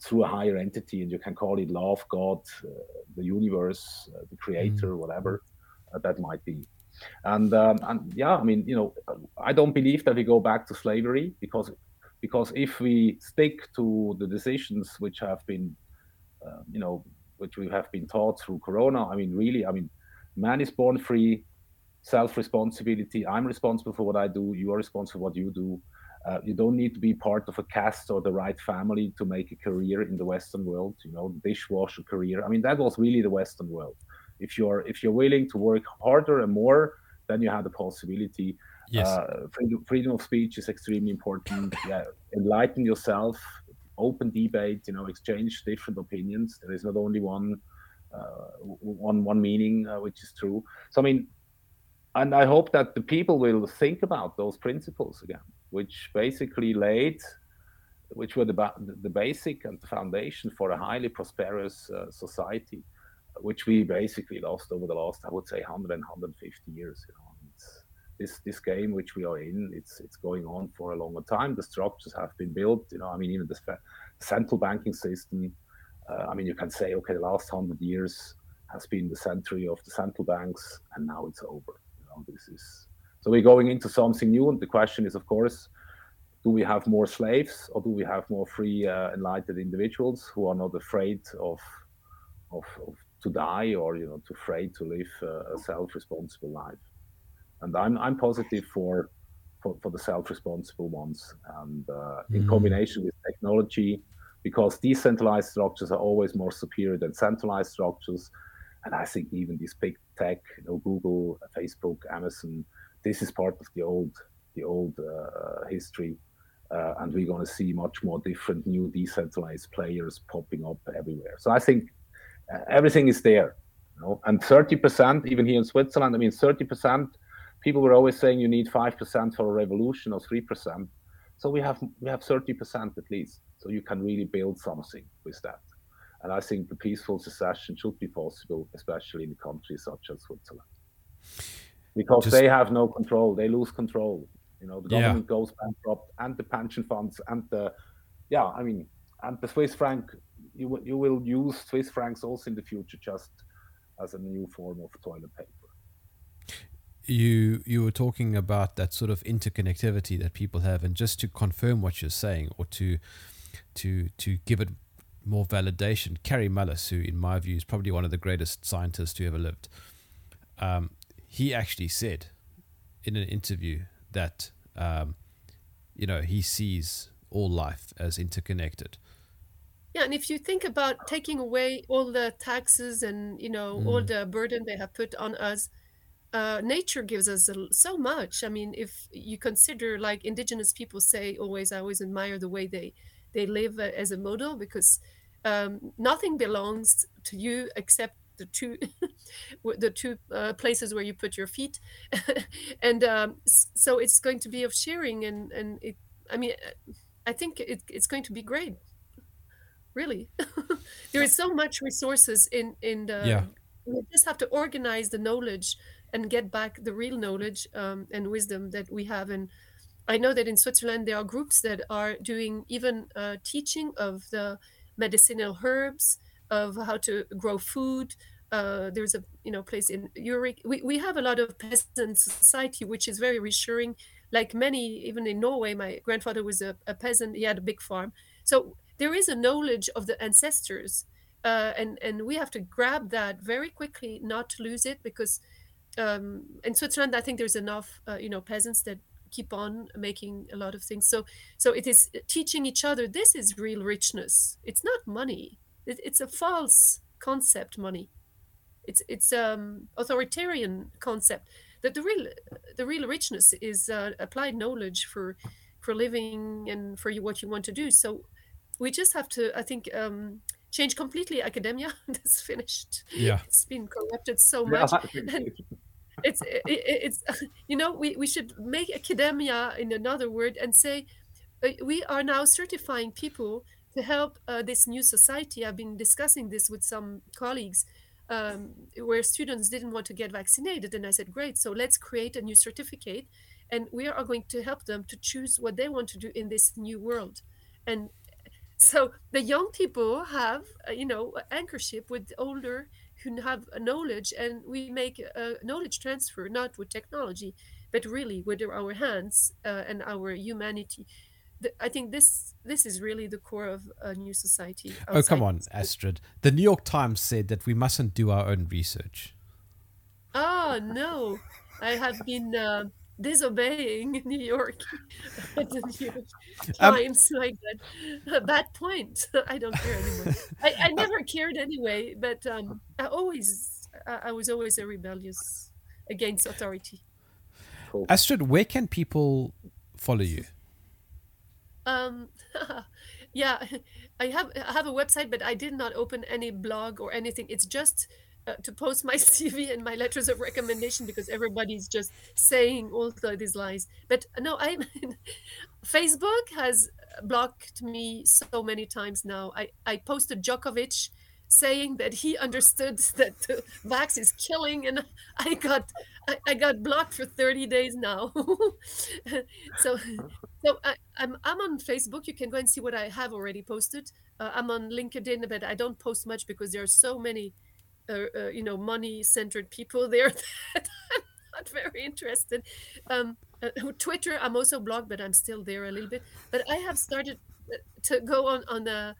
through a higher entity, and you can call it love, God, uh, the universe, uh, the creator, mm. whatever uh, that might be. And um, and yeah, I mean, you know, I don't believe that we go back to slavery because because if we stick to the decisions which have been, uh, you know, which we have been taught through Corona. I mean, really, I mean, man is born free, self responsibility. I'm responsible for what I do. You are responsible for what you do. Uh, you don't need to be part of a caste or the right family to make a career in the Western world. You know, dishwasher career. I mean, that was really the Western world. If you're if you're willing to work harder and more, then you have the possibility. Yes. Uh, freedom, freedom of speech is extremely important. Yeah, enlighten yourself open debate, you know, exchange different opinions. There is not only one uh, one one meaning uh, which is true. So I mean, and I hope that the people will think about those principles again, which basically laid, which were the the basic and the foundation for a highly prosperous uh, society, which we basically lost over the last, I would say, 100 and 150 years. You know, this this game which we are in it's it's going on for a longer time the structures have been built you know i mean even the central banking system uh, i mean you can say okay the last 100 years has been the century of the central banks and now it's over you know this is so we're going into something new and the question is of course do we have more slaves or do we have more free uh, enlightened individuals who are not afraid of, of, of to die or you know to afraid to live uh, a self-responsible life and I'm I'm positive for for, for the self-responsible ones, and uh, in mm. combination with technology, because decentralized structures are always more superior than centralized structures. And I think even these big tech, you know, Google, Facebook, Amazon, this is part of the old the old uh, history. Uh, and we're going to see much more different new decentralized players popping up everywhere. So I think uh, everything is there, you know? and 30%, even here in Switzerland, I mean, 30% people were always saying you need 5% for a revolution or 3%. So we have we have 30% at least. So you can really build something with that. And I think the peaceful secession should be possible, especially in countries such as Switzerland. Because Just, they have no control. They lose control. You know, the government yeah. goes bankrupt and the pension funds and the yeah, I mean, and the Swiss franc you you will use Swiss francs also in the future just as a new form of toilet paper you you were talking about that sort of interconnectivity that people have, and just to confirm what you're saying, or to to to give it more validation, Kary Mullis, who in my view is probably one of the greatest scientists who ever lived, um, he actually said in an interview that um, you know he sees all life as interconnected. Yeah, and if you think about taking away all the taxes and you know mm. all the burden they have put on us, uh, nature gives us so much. I mean, if you consider like indigenous people say always, I always admire the way they they live uh, as a model because um, nothing belongs to you except the two the two uh, places where you put your feet, and um, so it's going to be of sharing and and it. I mean, I think it, it's going to be great. Really, there is so much resources in in the. Yeah. We just have to organize the knowledge and get back the real knowledge um, and wisdom that we have. And I know that in Switzerland there are groups that are doing even uh, teaching of the medicinal herbs, of how to grow food. Uh, there's a you know place in Uric. We, we have a lot of peasant society, which is very reassuring. Like many, even in Norway, my grandfather was a, a peasant. He had a big farm, so there is a knowledge of the ancestors, uh, and and we have to grab that very quickly, not to lose it, because um, in Switzerland, I think there's enough, uh, you know, peasants that keep on making a lot of things. So, so it is teaching each other. This is real richness. It's not money. It, it's a false concept. Money. It's it's um authoritarian concept. That the real the real richness is uh, applied knowledge for for living and for you what you want to do. So we just have to, I think. Um, change completely academia that's finished Yeah. it's been corrupted so much Yeah, and it's it, it- it's you know we, we should make academia in another word and say uh, we are now certifying people to help uh, this new society. I've been discussing this with some colleagues um, where students didn't want to get vaccinated. And i said great so let's create a new certificate and we are going to help them to choose what they want to do in this new world. And so the young people have uh, you know anchorship with older who have knowledge and we make a knowledge transfer not with technology but really with our hands uh, and our humanity The- i think this this is really the core of a new society Oh, come on, Astrid. The New York Times said that we mustn't do our own research. oh no i have been uh, disobeying new york at the New York Um, times like that bad point i don't care anymore I, I never cared anyway but um i always I, I was always a rebellious against authority Cool. Astrid, where can people follow you? Um yeah i have i have a website but i did not open any blog or anything. It's just uh, to post my cv and my letters of recommendation because everybody's just saying all these lies. But no i mean, facebook has blocked me so many times now. I i posted Djokovic saying that he understood that the vax is killing and i got I, I got blocked for 30 days now so so I, I'm I'm on Facebook. You can go and see what I have already posted. Uh, I'm on LinkedIn, but I don't post much because there are so many, uh, uh, you know, money-centered people there that I'm not very interested. Um, uh, Twitter, I'm also blocked, but I'm still there a little bit. But I have started uh, to go on on the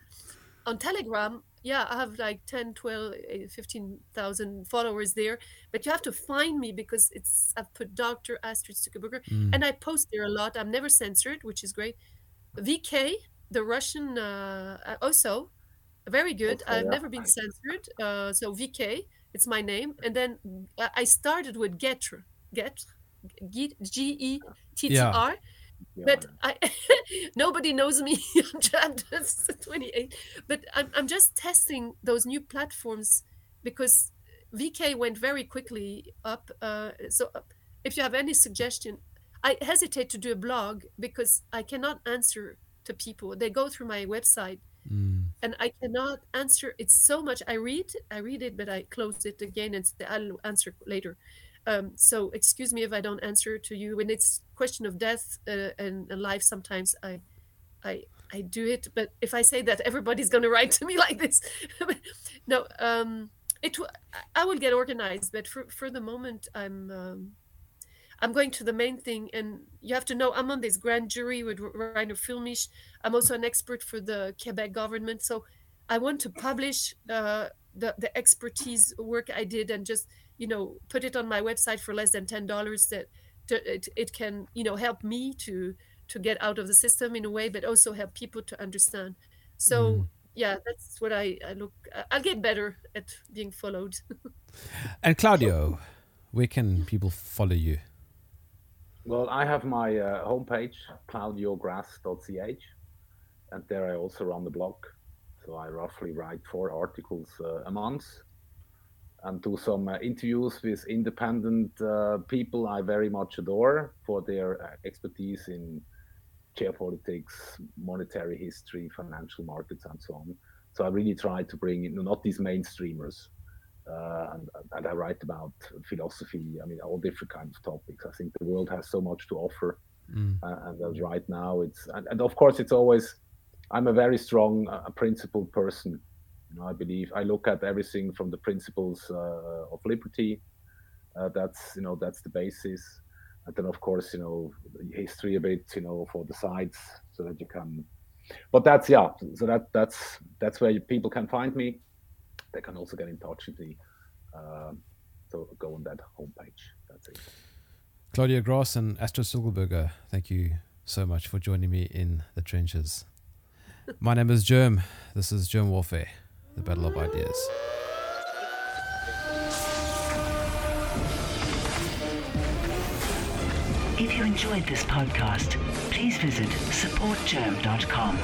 on Telegram. Yeah, I have like 10, 12, eh, 15,000 followers there. But you have to find me because it's I've put Dr. Astrid Stuckelberger and I post there a lot. I'm never censored, which is great. VK, the Russian, uh, uh, also very good. Okay, I've yeah. never been censored. Uh, so VK, it's my name, and then uh, I started with Gettr, Get, G E T T R. But I, nobody knows me. I'm ju- I'm just 28. But I'm, I'm just testing those new platforms because VK went very quickly up. Uh, so uh, if you have any suggestion, I hesitate to do a blog because I cannot answer to people. They go through my website and I cannot answer. It's so much. I read, I read it, but I close it again and say I'll answer later. Um, so excuse me if I don't answer to you. When it's question of death uh, and, and life, sometimes I, I, I do it. But if I say that, everybody's going to write to me like this. no, um, it. w- I will get organized, but for for the moment, I'm. Um, I'm going to the main thing, and you have to know I'm on this grand jury with Reiner Fuellmich. I'm also an expert for the Quebec government, so I want to publish uh, the the expertise work I did and just you know put it on my website for less than ten dollars. That to, it, it can you know help me to to get out of the system in a way, but also help people to understand. So yeah, that's what I, I look. I- I'll get better at being followed. And Claudio, where can people follow you? Well, I have my uh, homepage, claudiograss.ch, and there I also run the blog. So I roughly write four articles uh, a month and do some uh, interviews with independent uh, people I very much adore for their uh, expertise in geopolitics, monetary history, financial markets, and so on. So I really try to bring in not these mainstreamers. Uh, and, and, I write about philosophy. I mean, all different kinds of topics. I think the world has so much to offer, mm. uh, and as right now, it's and, and, of course it's always. I'm a very strong, uh, principled person. You know, I believe I look at everything from the principles uh, of liberty. Uh, that's you know that's the basis, and then of course you know history a bit you know for the sides so that you can. But that's yeah. So that that's that's where people can find me they can also get in touch with me. Um, so go on that homepage. That's it. Claudio Grass and Astrid Stuckelberger, thank you so much for joining me in the trenches. My name is Jerm. This is Jerm Warfare, the battle of ideas. If you enjoyed this podcast, please visit supportjerm.com